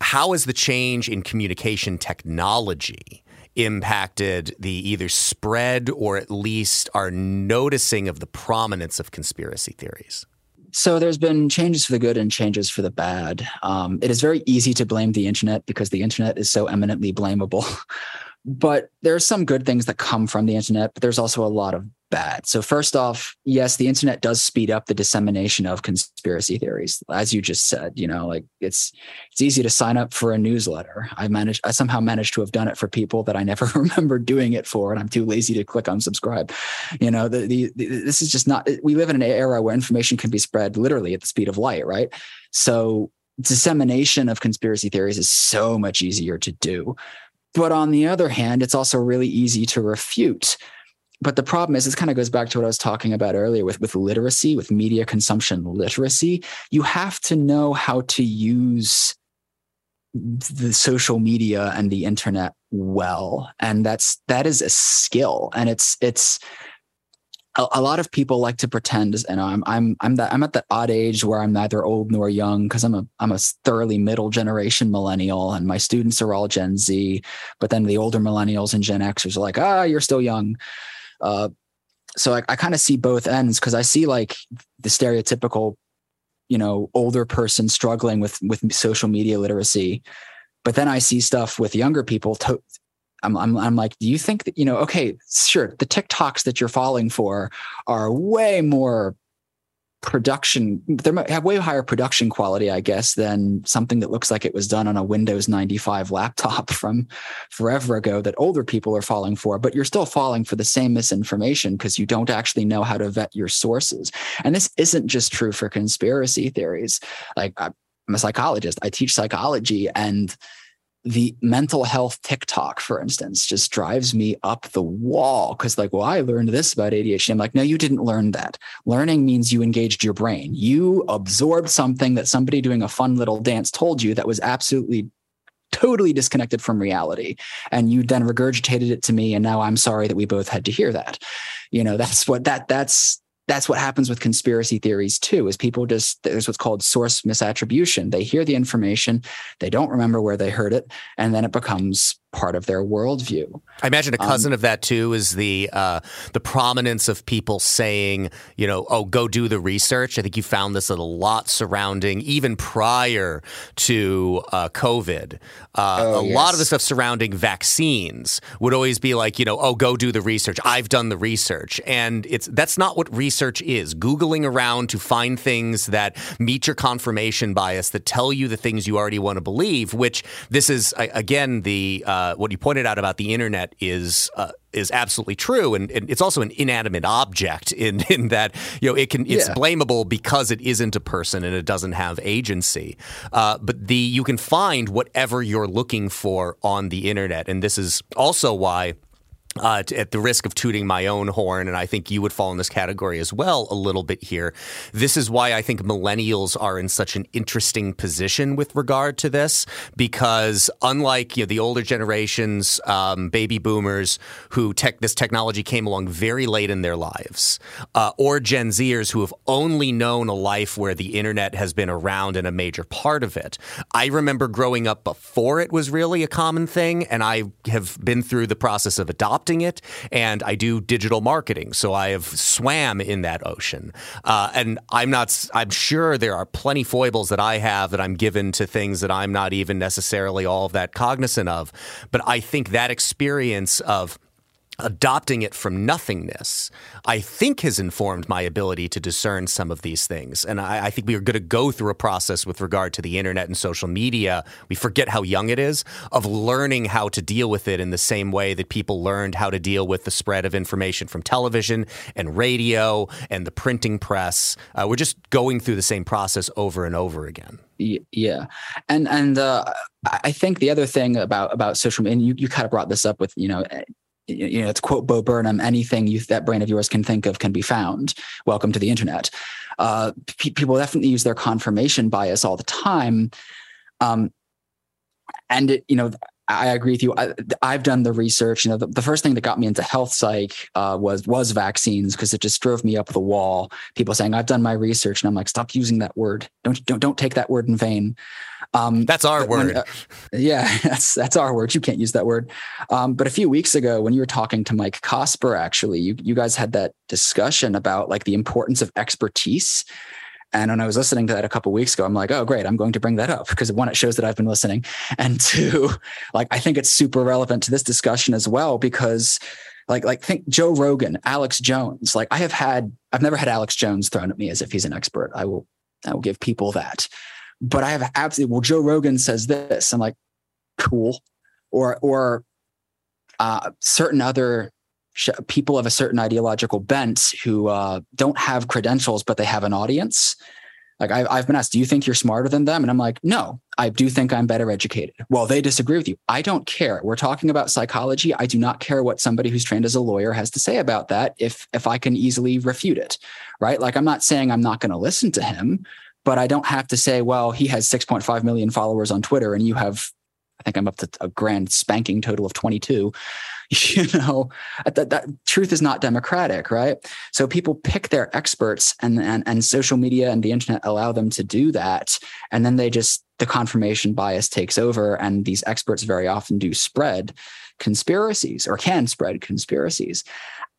How has the change in communication technology impacted the either spread or at least our noticing of the prominence of conspiracy theories? So there's been changes for the good and changes for the bad. Um, it is very easy to blame the internet because the internet is so eminently blamable. (laughs) but there's some good things that come from the internet, but there's also a lot of bad. So first off, yes, the internet does speed up the dissemination of conspiracy theories. As you just said, you know, like it's it's easy to sign up for a newsletter. I managed I somehow managed to have done it for people that I never (laughs) remember doing it for and I'm too lazy to click on subscribe. You know, the, the, the this is just not we live in an era where information can be spread literally at the speed of light, right? So dissemination of conspiracy theories is so much easier to do. But on the other hand, it's also really easy to refute. But the problem is, this kind of goes back to what I was talking about earlier with, with literacy, with media consumption literacy. You have to know how to use the social media and the internet well. And that's that is a skill. And it's it's a, a, lot of people like to pretend, and I'm I'm I'm that I'm at that odd age where I'm neither old nor young because I'm a I'm a thoroughly middle generation millennial, and my students are all Gen Z. But then the older millennials and Gen Xers are like, ah, you're still young. Uh, so I, I kind of see both ends because I see like the stereotypical, you know, older person struggling with with social media literacy, but then I see stuff with younger people to, I'm, I'm, I'm like, do you think that, you know, okay, sure, the TikToks that you're falling for are way more production, they have way higher production quality, I guess, than something that looks like it was done on a Windows 95 laptop (laughs) from forever ago that older people are falling for. But you're still falling for the same misinformation because you don't actually know how to vet your sources. And this isn't just true for conspiracy theories. Like, I'm a psychologist, I teach psychology, and the mental health TikTok, for instance, just drives me up the wall because, like, well, I learned this about ADHD. I'm like, no, you didn't learn that. Learning means you engaged your brain. You absorbed something that somebody doing a fun little dance told you that was absolutely totally disconnected from reality and you then regurgitated it to me and now i'm sorry that we both had to hear that you know that's what that that's that's what happens with conspiracy theories too is people just there's what's called source misattribution. They hear the information they don't remember where they heard it and then it becomes part of their worldview. I imagine a cousin um, of that too is the uh, the prominence of people saying, you know, oh, go do the research. I think you found this a lot surrounding even prior to uh, COVID. Uh, oh, a yes. lot of the stuff surrounding vaccines would always be like, you know, oh, go do the research. I've done the research, and it's that's not what research is. Googling around to find things that meet your confirmation bias that tell you the things you already want to believe. Which this is again the uh, what you pointed out about the internet is uh, is absolutely true, and, and, it's also an inanimate object in (laughs) in that you know it can it's yeah. blamable because it isn't a person and it doesn't have agency. Uh, but the you can find whatever you're looking for on the internet, and this is also why uh, at the risk of tooting my own horn, and I think you would fall in this category as well a little bit here. This is why I think millennials are in such an interesting position with regard to this, because unlike you know, the older generations, um, baby boomers who tech this technology came along very late in their lives, uh, or Gen Zers who have only known a life where the internet has been around and a major part of it. I remember growing up before it was really a common thing, and I have been through the process of adopting adopting it, and I do digital marketing, so I have swam in that ocean. Uh, and I'm not. I'm sure there are plenty foibles that I have that I'm given to things that I'm not even necessarily all of that cognizant of. But I think that experience of adopting it from nothingness, I think has informed my ability to discern some of these things. And I, I, think we are going to go through a process with regard to the internet and social media. We forget how young it is of learning how to deal with it in the same way that people learned how to deal with the spread of information from television and radio and the printing press. Uh, we're just going through the same process over and over again. Yeah, and and uh, I think the other thing about about social media, and you, you kind of brought this up with you know you know, to quote Bo Burnham, anything you, that brain of yours can think of can be found. Welcome to the internet. Uh, p- people definitely use their confirmation bias all the time. Um, and it, you know, I agree with you. I, have done the research. You know, the, the, first thing that got me into health psych uh, was was vaccines because it just drove me up the wall. People saying, "I've done my research," and I'm like, "Stop using that word. Don't don't don't take that word in vain." Um, that's our word. When, uh, yeah, (laughs) that's that's our word. You can't use that word. Um, but a few weeks ago, when you were talking to Mike Cosper, actually, you you guys had that discussion about like the importance of expertise. And when I was listening to that a couple weeks ago, I'm like, oh, great, I'm going to bring that up because one, it shows that I've been listening, and (laughs) two, like I think it's super relevant to this discussion as well because like like think Joe Rogan, Alex Jones. Like I have had, I've never had Alex Jones thrown at me as if he's an expert. I will I will give people that. But I have absolutely, well, Joe Rogan says this. I'm like, cool. Or, or uh, certain other sh- people of a certain ideological bent who uh, don't have credentials, but they have an audience. Like I, I've been asked, do you think you're smarter than them? And I'm like, no, I do think I'm better educated. Well, they disagree with you. I don't care. We're talking about psychology. I do not care what somebody who's trained as a lawyer has to say about that if if I can easily refute it. Right? Like I'm not saying I'm not going to listen to him, but I don't have to say, well, he has 6.5 million followers on Twitter and you have, I think I'm up to a grand spanking total of 22. (laughs) you know? That, that truth is not democratic right? So people pick their experts and, and and social media and the internet allow them to do that. And then they just the confirmation bias takes over and these experts very often do spread conspiracies or can spread conspiracies.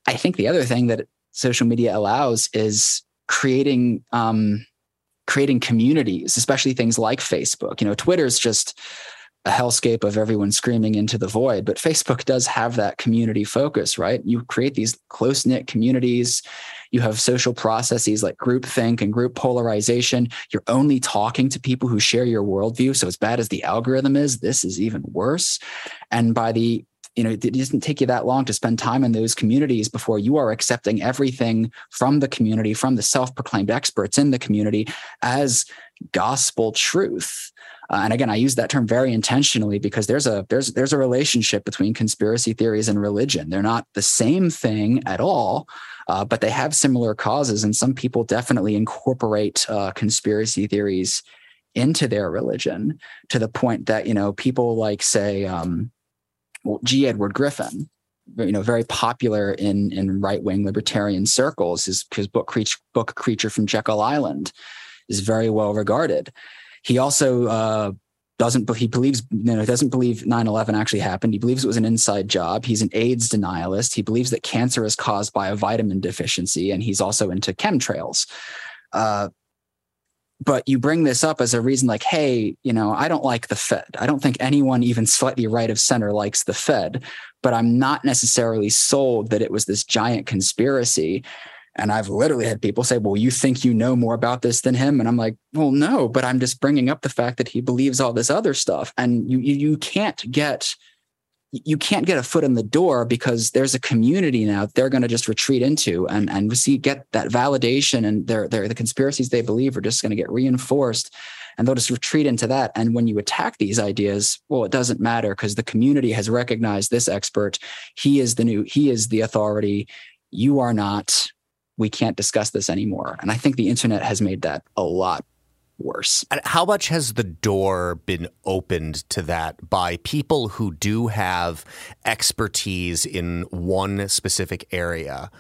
I think the other thing that social media allows is creating um, creating communities especially things like facebook you know twitter's just a hellscape of everyone screaming into the void. But Facebook does have that community focus, right? You create these close knit communities. You have social processes like groupthink and group polarization. You're only talking to people who share your worldview. So, as bad as the algorithm is, this is even worse. And by the you know, it doesn't take you that long to spend time in those communities before you are accepting everything from the community, from the self proclaimed experts in the community as gospel truth. Uh, and again, I use that term very intentionally because there's a there's there's a relationship between conspiracy theories and religion. They're not the same thing at all, uh, but they have similar causes. And some people definitely incorporate uh, conspiracy theories into their religion to the point that you know people like say um, G. Edward Griffin, you know, very popular in in right wing libertarian circles. His his book, book Creature from Jekyll Island, is very well regarded. He also uh, doesn't he believes you know doesn't believe 9-11 actually happened he believes it was an inside job he's an aids denialist he believes that cancer is caused by a vitamin deficiency and he's also into chemtrails uh, but you bring this up as a reason like hey you know i don't like the fed i don't think anyone even slightly right of center likes the fed but i'm not necessarily sold that it was this giant conspiracy and I've literally had people say, Well, you think you know more about this than him? And I'm like, Well, no, but I'm just bringing up the fact that he believes all this other stuff. And you, you, you can't get you can't get a foot in the door because there's a community now they're going to just retreat into and and see get that validation and their their the conspiracies they believe are just going to get reinforced and they'll just retreat into that. And when you attack these ideas well it doesn't matter because the community has recognized this expert. He is the new he is the authority. You are not. We can't discuss this anymore. And I think the internet has made that a lot worse. How much has the door been opened to that by people who do have expertise in one specific area?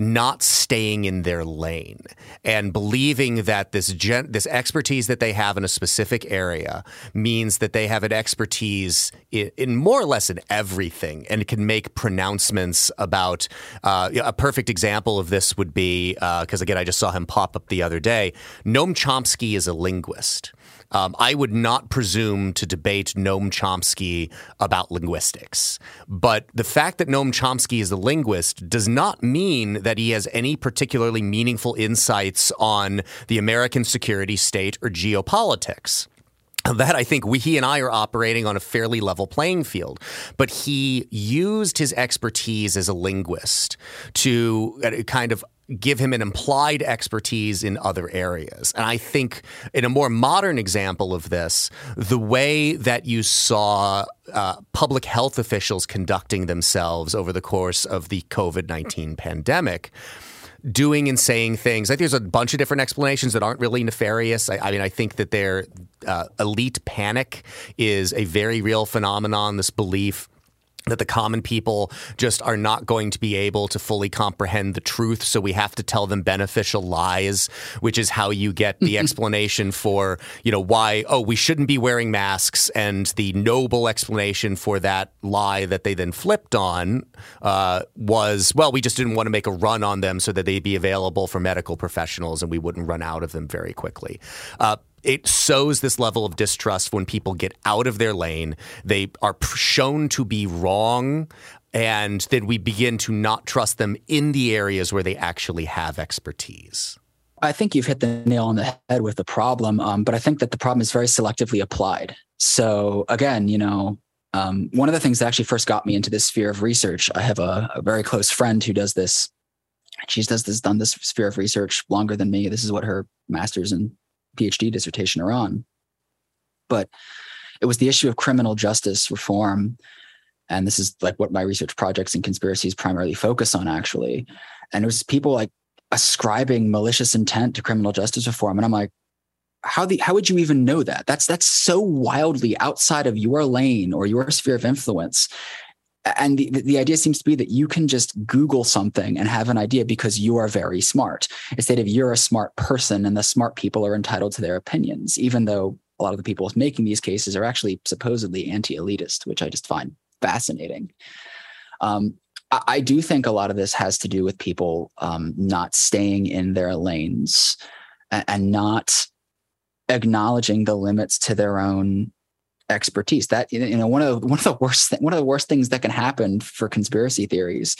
Not staying in their lane and believing that this gen- this expertise that they have in a specific area means that they have an expertise in, in more or less in everything and can make pronouncements about uh, a perfect example of this would be because uh, again I just saw him pop up the other day. Noam Chomsky is a linguist um, I would not presume to debate Noam Chomsky about linguistics. But the fact that Noam Chomsky is a linguist does not mean that he has any particularly meaningful insights on the American security state or geopolitics that I think we, he and I are operating on a fairly level playing field. But he used his expertise as a linguist to uh, kind of give him an implied expertise in other areas. And I think in a more modern example of this, the way that you saw uh, public health officials conducting themselves over the course of the COVID 19 pandemic doing and saying things. I think there's a bunch of different explanations that aren't really nefarious. I, I mean, I think that their uh, elite panic is a very real phenomenon. This belief that the common people just are not going to be able to fully comprehend the truth. So we have to tell them beneficial lies, which is how you get the (laughs) explanation for, you know, why, oh, we shouldn't be wearing masks. And the noble explanation for that lie that they then flipped on uh, was, well, we just didn't want to make a run on them so that they'd be available for medical professionals and we wouldn't run out of them very quickly. Uh, it sows this level of distrust when people get out of their lane. They are shown to be wrong. And then we begin to not trust them in the areas where they actually have expertise. I think you've hit the nail on the head with the problem, um, but I think that the problem is very selectively applied. So, again, you know, um, one of the things that actually first got me into this sphere of research, I have a, a very close friend who does this. She does this, done this sphere of research longer than me. This is what her master's in PhD dissertation are on. But it was the issue of criminal justice reform. And this is like what my research projects and conspiracies primarily focus on, actually. And it was people like ascribing malicious intent to criminal justice reform. And I'm like, how the how would you even know that? That's that's so wildly outside of your lane or your sphere of influence. And the, the idea seems to be that you can just google something and have an idea because you are very smart instead of you're a smart person and the smart people are entitled to their opinions even though a lot of the people making these cases are actually supposedly anti-elitist which i just find fascinating. Um, I, I, do think a lot of this has to do with people um, not staying in their lanes and, and not acknowledging the limits to their own expertise. That you know one of one of the worst one of the worst things that can happen for conspiracy theories,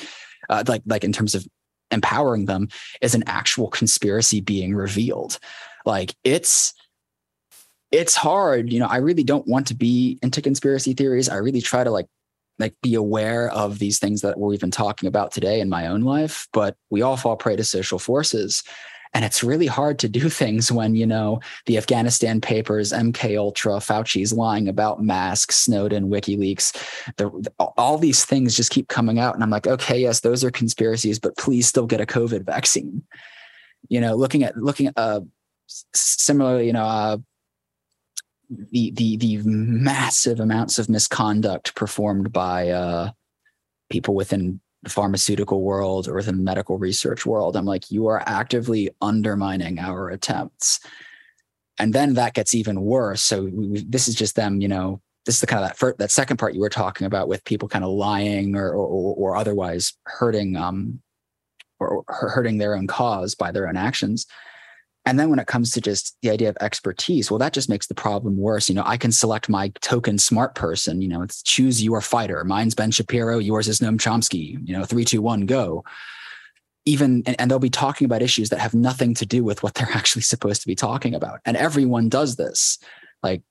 uh, like like in terms of empowering them, is an actual conspiracy being revealed. Like it's it's hard. You know, I really don't want to be into conspiracy theories. I really try to like like be aware of these things that we've been talking about today in my own life. But we all fall prey to social forces. And it's really hard to do (laughs) things when, you know, the Afghanistan papers, MK Ultra, Fauci's lying about masks, Snowden, WikiLeaks, the, all these things just keep coming out. And I'm like, okay, yes, those are conspiracies, but please still get a COVID vaccine. You know, looking at looking at uh, similarly, you know, uh, the the the massive amounts of misconduct performed by uh, people within the pharmaceutical world or the medical research world. I'm like, you are actively undermining our attempts. And then that gets even worse. So we, this is just them, you know, this is the kind of that first, that second part you were talking about with people kind of lying or or, or otherwise hurting um or hurting their own cause by their own actions. And then when it comes to just the idea of expertise, well, that just makes the problem worse. You know, I can select my token smart person. You know, it's choose your fighter. Mine's Ben Shapiro. Yours is Noam Chomsky. You know, three, two, one, go. Even and, and they'll be talking about issues that have nothing to do with what they're (laughs) actually supposed to be talking about. And everyone does this. Like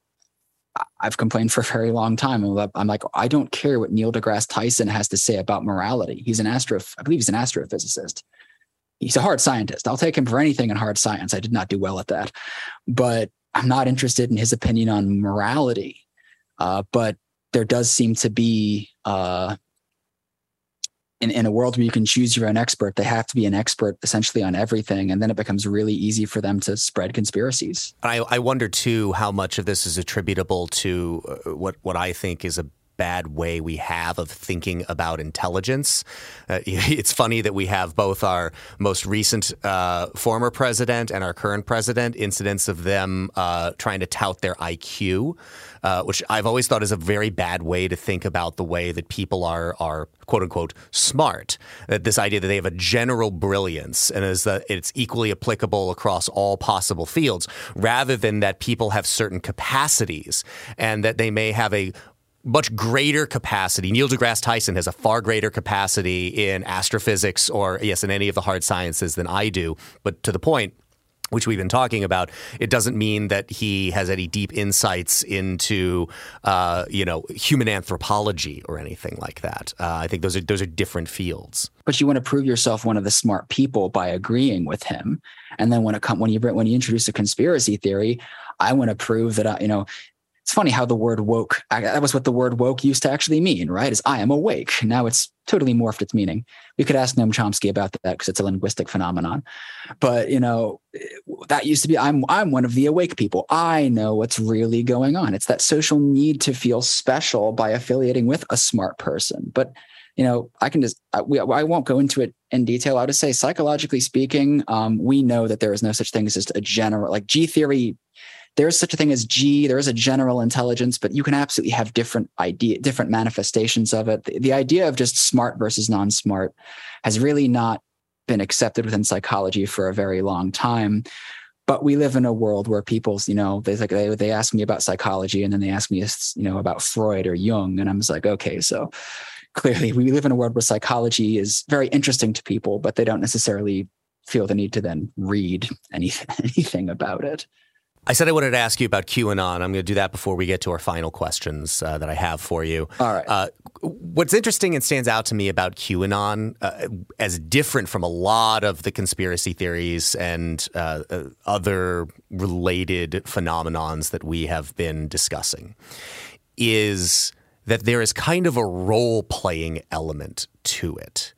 I've complained for a very long time. I'm like, I don't care what Neil deGrasse Tyson has to say about morality. He's an astro, I believe he's an astrophysicist he's a hard scientist. I'll take him for anything in hard science. I did not do well at that, but I'm not interested in his opinion on morality. Uh, but there does seem to be uh, in, in a world where you can choose your own expert, they have to be an expert essentially on everything. And then it becomes really easy for them to spread conspiracies. I, I wonder too how much of this is attributable to uh, what, what I think is a bad way we have of thinking about intelligence. Uh, (laughs) it's funny that we have both our most recent uh, former president and our current president incidents of them uh, trying to tout their IQ. Uh, which I've always thought is a very bad way to think about the way that people are are quote unquote smart. That this idea that they have a general brilliance and is that it's equally applicable across all possible fields, rather than that people have certain capacities and that they may have a much greater capacity. Neil deGrasse Tyson has a far greater capacity in astrophysics or, yes, in any of the hard sciences than I do. But to the point, which we've been talking about, it doesn't mean that he has any deep insights into, uh, you know, human anthropology or anything like that. Uh, I think those are those are different fields. But you want to prove yourself one of the smart people by agreeing with him, and then when it come when you when you introduce a conspiracy theory, I want to prove that I, you know it's funny how the word woke that was what the word woke used to actually mean right? Is i am awake. Now it's totally morphed its meaning. We could ask noam chomsky about that because it's a linguistic phenomenon. But you know that used to be i'm i'm one of the awake people. I know what's really going on. It's that social need to feel special by affiliating with a smart person. But you know i can just I, we, I won't go into it in detail. I would just say psychologically speaking um, we know that there is no such thing as just a general like g theory there's such a thing as G. There is a general intelligence, but you can absolutely have different idea, different manifestations of it. The, the idea of just smart versus non-smart has really not been accepted within psychology for a very long time. But we live in a world where people's, you know, they like they, they ask me about psychology and then they ask me, you know, about Freud or Jung, and I'm just like, okay, so clearly we live in a world where psychology is very interesting to people, but they don't necessarily feel the need to then read anything, (laughs) anything about it. I said I wanted to ask you about QAnon. I'm going to do that before we get to our final questions uh, that I have for you. All right. Uh, what's interesting and stands out to me about QAnon, uh, as different from a lot of the conspiracy theories and uh, uh, other related phenomenons that we have been discussing, is that there is kind of a role playing element to it.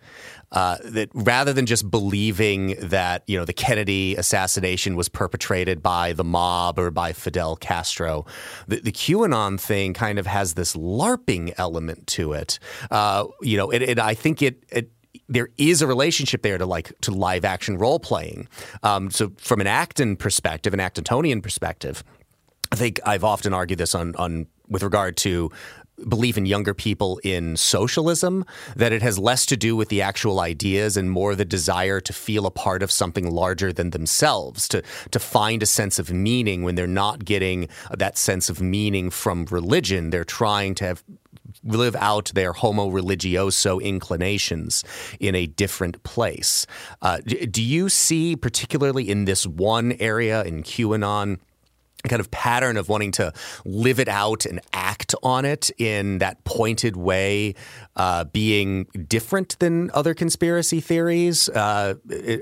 Uh, that rather than just believing that you know the Kennedy assassination was perpetrated by the mob or by Fidel Castro, the, the QAnon thing kind of has this LARPing element to it. Uh, you know, and I think it, it there is a relationship there to like to live action role playing. Um, so from an Acton perspective, an Actonian perspective, I think I've often argued this on on with regard to belief in younger people in socialism that it has less to do with the actual ideas and more the desire to feel a part of something larger than themselves to to find a sense of meaning when they're not getting that sense of meaning from religion they're trying to have live out their homo religioso inclinations in a different place. Uh, do you see, particularly in this one area in QAnon, kind of pattern of wanting to live it out and act on it in that pointed way uh, being different than other conspiracy theories? Uh,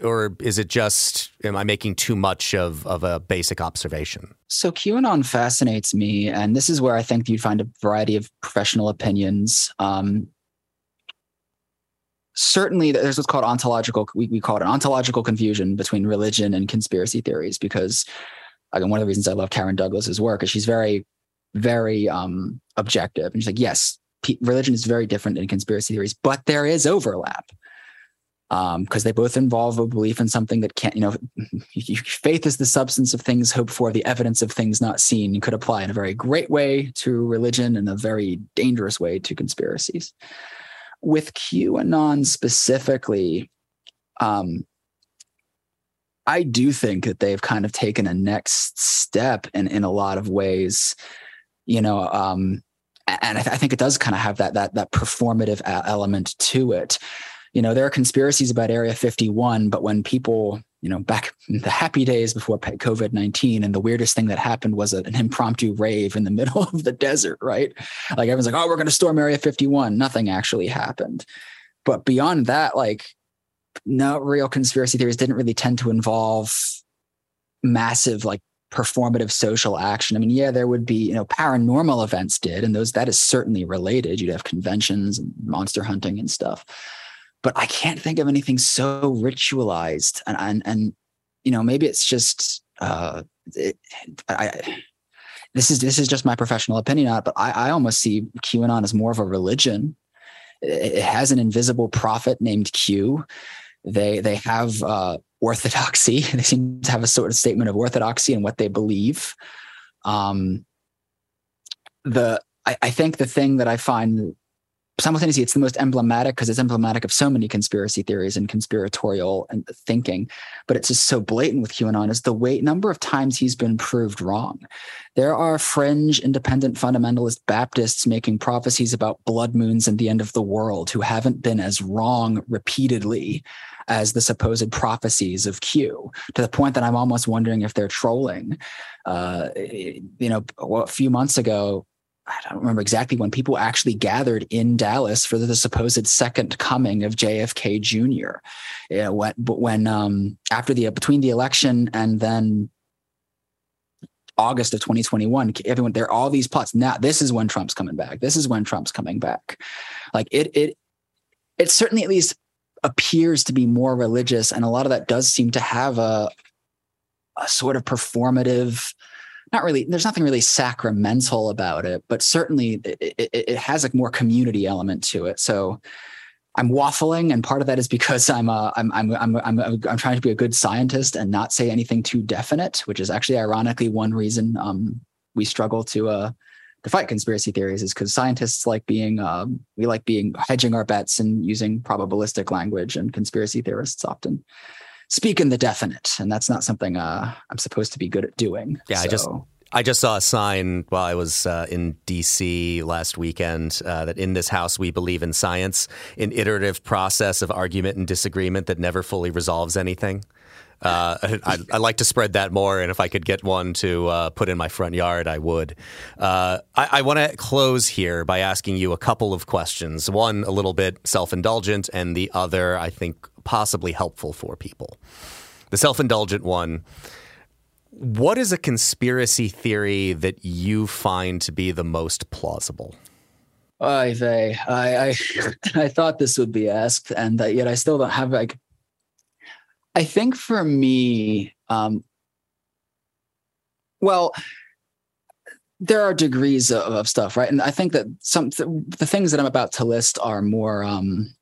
or is it just am i making too much of, of a basic observation? So qanon fascinates me and this is where i think you'd find a variety of professional opinions. Um, certainly there's what's called ontological we, we call it an ontological confusion between religion and conspiracy theories because again, one of the reasons I love Karen Douglas's work is she's very, very um, objective. And she's like, yes, religion is very different in conspiracy theories, but there is overlap because um, they both involve a belief in something that can't, you know, (laughs) faith is the substance of things hoped for, the evidence of things not seen. You could apply in a very great way to religion and a very dangerous way to conspiracies. With QAnon specifically, um, I do think that they've kind of taken a next step in in a lot of ways. You know, um, and I, th- I, think it does kind of have that that that performative element to it. You know, there are conspiracies about Area 51, but when people, you know, back in the happy days before COVID 19, and the weirdest thing that happened was an impromptu rave in the (laughs) middle of the desert, right? Like everyone's like, oh, we're going to storm Area 51. Nothing actually happened. But beyond that, like no real conspiracy theories didn't really tend to involve massive like performative social action. I mean, yeah, there would be, you know, paranormal events did, and those that is certainly related. You'd have conventions and monster hunting and stuff. But I can't think of anything so ritualized. And and and you know, maybe it's just uh it, I this is this is just my professional opinion on it, but I, I almost see QAnon as more of a religion. It, it has an invisible prophet named Q they they have uh, orthodoxy. (laughs) They seem to have a sort of statement of orthodoxy and what they believe. Um, the I, I think the thing that I find simultaneously it's the most emblematic because it's emblematic of so many conspiracy theories and conspiratorial and thinking but it's just so blatant with qanon is the way number of times he's been proved wrong. There are fringe independent fundamentalist baptists making prophecies about blood moons and the end of the world who haven't been as wrong repeatedly as the supposed prophecies of q to the point that i'm almost wondering if they're trolling. Uh, you know a few months ago I don't remember exactly when people actually gathered in Dallas for the supposed second coming of JFK Jr. When, when um, after the between the election and then August of 2021, everyone there are all these plots. Now this is when Trump's coming back. This is when Trump's coming back. Like it it it certainly at least appears to be more religious, and a lot of that does seem to have a a sort of performative not really there's nothing really sacramental about it but certainly it, it, it, has a more community element to it. So i'm waffling and part of that is because i'm uh, I'm, I'm i'm i'm i'm trying to be a good scientist and not say anything too definite which is actually ironically one reason um, we struggle to uh to fight conspiracy theories is because scientists like being um, we like being hedging our bets and using probabilistic language and conspiracy theorists often speak in the definite, and that's not something uh, I'm supposed to be good at doing. Yeah, so. I just I just saw a sign while I was uh, in DC last weekend uh, that in this house we believe in science, an iterative process of argument and disagreement that never fully resolves anything. Uh, (laughs) I, I, like to spread that more, and if I could get one to uh, put in my front yard, I would. Uh, I, I want to close here by asking you a couple of questions. One, a little bit self indulgent, and the other, I think, possibly helpful for people. The self indulgent one. What is a conspiracy theory that you find to be the most plausible? Oy vey. I, I (laughs) I thought this would be asked, and yet I still don't have like. I think for me, um, well, there are degrees of, of, stuff, right? And I think that some the things that I'm about to list are more. Um,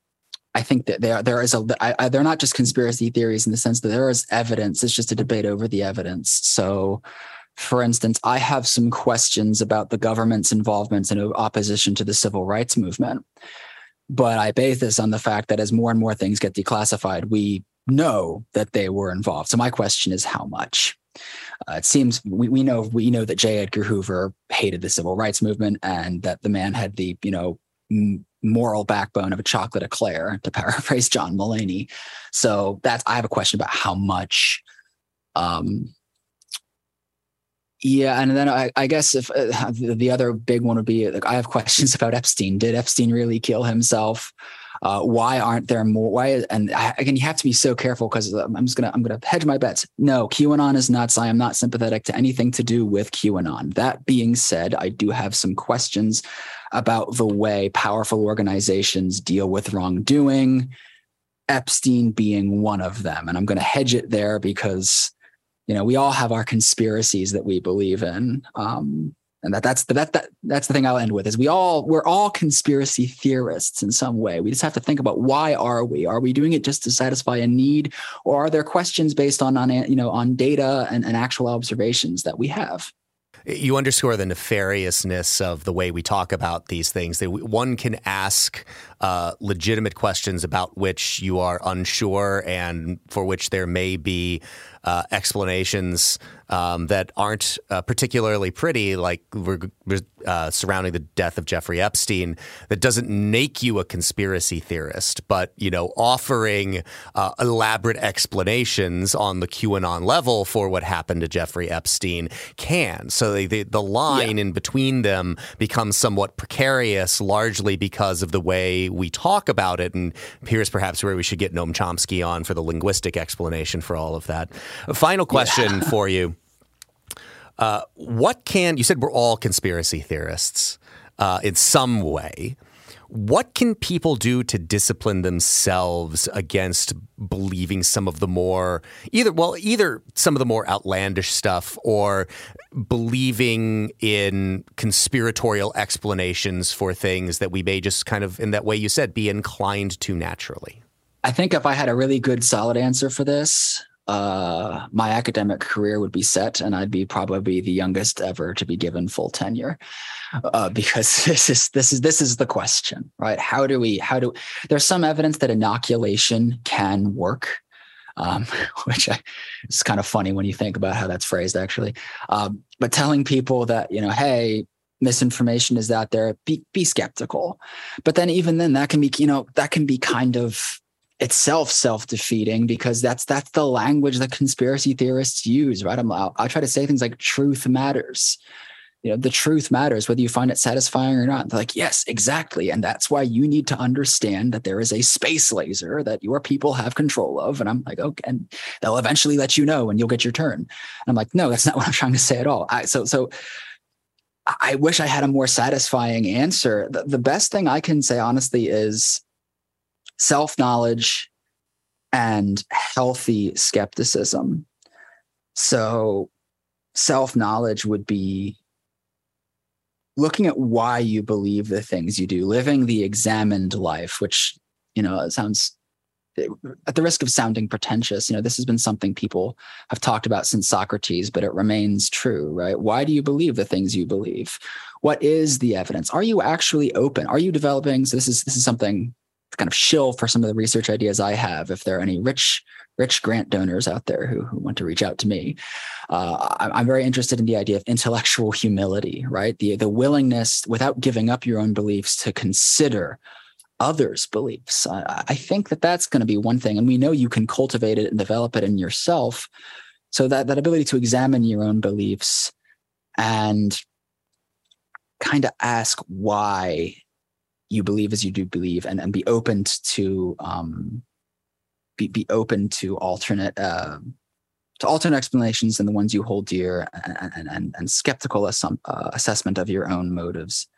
I think that there there is a I, I, they're not just conspiracy theories in the sense that there is evidence. It's just a debate over the evidence. So, for instance, I have some questions about the government's involvement in opposition to the civil rights movement, but I base this on the fact that as more and more things get declassified, we know that they were involved. So my question is, how much? Uh, it seems we, we know we know that J. Edgar Hoover hated the civil rights movement and that the man had the you know moral backbone of a chocolate eclair, to paraphrase John Mulaney. So that's I have a question about how much. Um, yeah, and then I, I guess if uh, the other big one would be like I have questions (laughs) about Epstein. Did Epstein really kill himself? Uh, why aren't there more? Why? And I, again, you have to be so careful because I'm just gonna I'm gonna hedge my bets. No, QAnon is nuts. I am not sympathetic to anything to do with QAnon. That being said, I do have some questions about the way powerful organizations deal with wrongdoing. Epstein being one of them, and I'm going to hedge it there because you know we all have our conspiracies that we believe in. Um, and that that's the that, that that's the thing I'll end with is we all we're all conspiracy theorists in some way. We just have to think about why are we? Are we doing it just to satisfy a need, or are there questions based on on you know on data and, and actual observations that we have? You underscore the nefariousness of the way we talk about these things. One can ask uh, legitimate questions about which you are unsure and for which there may be uh, explanations um, that aren't uh, particularly pretty, like uh, surrounding the death of Jeffrey Epstein, that doesn't make you a conspiracy theorist, but you know, offering uh, elaborate explanations on the QAnon level for what happened to Jeffrey Epstein can. So they, they, the line yeah. in between them becomes somewhat precarious, largely because of the way we talk about it. And here's perhaps where we should get Noam Chomsky on for the linguistic explanation for all of that. A final question yeah. for you. Uh, what can you said we're all conspiracy theorists uh, in some way? What can people do to discipline themselves against believing some of the more either well either some of the more outlandish stuff or believing in conspiratorial explanations for things that we may just kind of in that way you said be inclined to naturally? I think if I had a really good solid answer for this, uh, my academic career would be set, and I'd be probably the youngest ever to be given full tenure, uh, (laughs) because this is this is this is the question, right? How do we? How do? There's some evidence that inoculation can work, um, (laughs) which I, is kind of funny when you think about how that's phrased, actually. Um, but telling people that you know, hey, misinformation is out there, be be skeptical. But then even then, that can be you know that can be kind of itself self-defeating because that's that's the language that conspiracy theorists use right? I'm i'll try to say things like truth matters. You know the truth matters whether you find it satisfying or not. They're like yes exactly. And that's why you need to understand that there is a space laser that your people have control of. And i'm like okay and they'll eventually let you know and you'll get your turn. And i'm like no that's not (laughs) what i'm trying to say at all. I, so so i wish i had a more satisfying answer. The, the best thing i can say honestly is self knowledge and healthy skepticism. So, self knowledge would be looking at why you believe the things you do, living the examined life, which, you know, sounds at the risk of sounding pretentious, you know, this has been something people have talked about since Socrates, but it remains true, right? Why do you believe the things you believe? What is the evidence? Are you actually open? Are you developing? So this is this is something kind of shill for some of the research ideas I have. If there are any rich, rich grant donors out there who, who want to reach out to me, uh, I'm very interested in the idea of intellectual humility, right? The the willingness, without giving up your own beliefs, to consider others' beliefs. I, I think that that's going to be one thing, and we know you can cultivate it and develop it in yourself. So that that ability to examine your own beliefs and kind of ask why you believe as you do believe and, and be open to um, be, be open to alternate uh, to alternate explanations than the ones you hold dear and, and, and, and skeptical assum- uh, assessment of your own motives.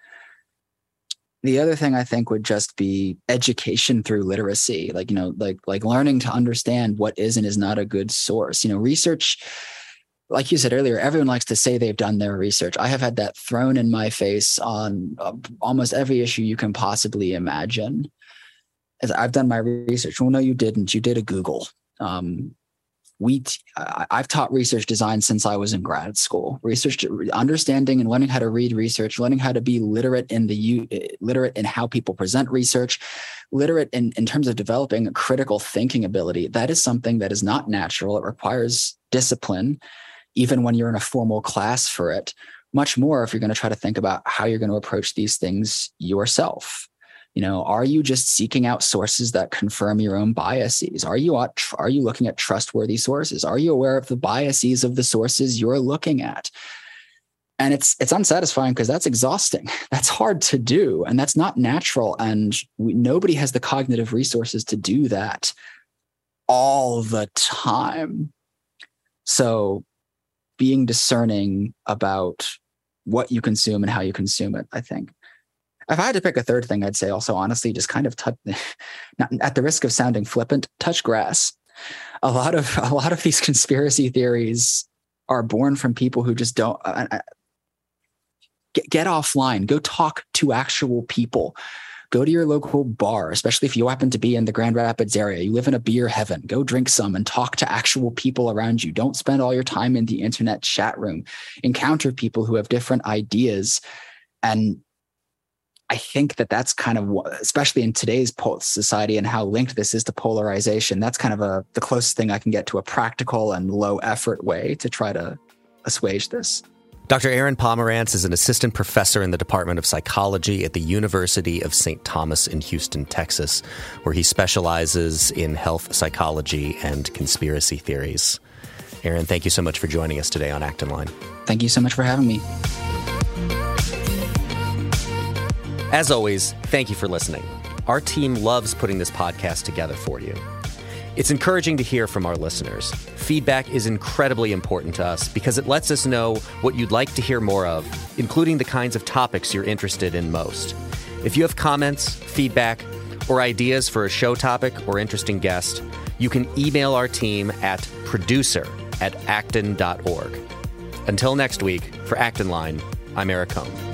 the other thing I think would just be education through literacy, like you know, like like learning to understand what is and is not a good source. You know, research, like you said earlier, everyone likes to say they've done their research. I have had that thrown in my face on uh, almost every issue you can possibly imagine. As I've done my research. Well, no, you didn't. You did a Google. Um, we t- I've taught research design since I was in grad school. Research, understanding and learning how to read research, learning how to be literate in the eh, literate in how people present research, literate in, in terms of developing a critical thinking ability. That is something that is not natural. It requires discipline, even when you're in a formal class for it. Much more if you're going to try to think about how you're going to approach these things yourself. You know are you just seeking out sources that confirm your own biases? Are you are you looking at trustworthy sources? Are you aware of the biases of the sources you're looking at? And it's it's unsatisfying because that's exhausting. (laughs) That's hard to do and that's not natural and we, nobody has the cognitive resources to do that all the time. So being discerning about what you consume and how you consume it i think if I had to pick a third thing, I'd say also honestly, just kind of touch, (laughs) not at the risk of sounding flippant, touch grass. A lot of a lot of these (laughs) conspiracy theories are born from people who just don't uh, uh, get, get offline. Go talk to actual people. Go to your local bar, especially if you happen to be in the Grand Rapids area. You live in a beer heaven. Go drink some and talk to actual people around you. Don't spend all your time in the internet chat room. Encounter people who have different ideas and I think that that's kind of especially in today's society and how linked this is to polarization. That's kind of a the closest thing I can get to a practical and low effort way to try to assuage this. Dr. Aaron Pomerantz is an assistant professor in the Department of Psychology at the University of St. Thomas in Houston, Texas, where he specializes in health psychology and conspiracy theories. Aaron, thank you so much for joining us today on Acton Line. Thank you so much for having me. As always, thank you for listening. Our team loves putting this podcast together for you. It's encouraging to hear from our listeners. Feedback is incredibly important to us because it lets us know what you'd like to hear more of, including the kinds of topics you're interested in most. If you have comments, feedback, or ideas for a show topic or interesting guest, you can email our team at producer at acton.org. Until next week, for Acton Line, I'm Eric Kohn.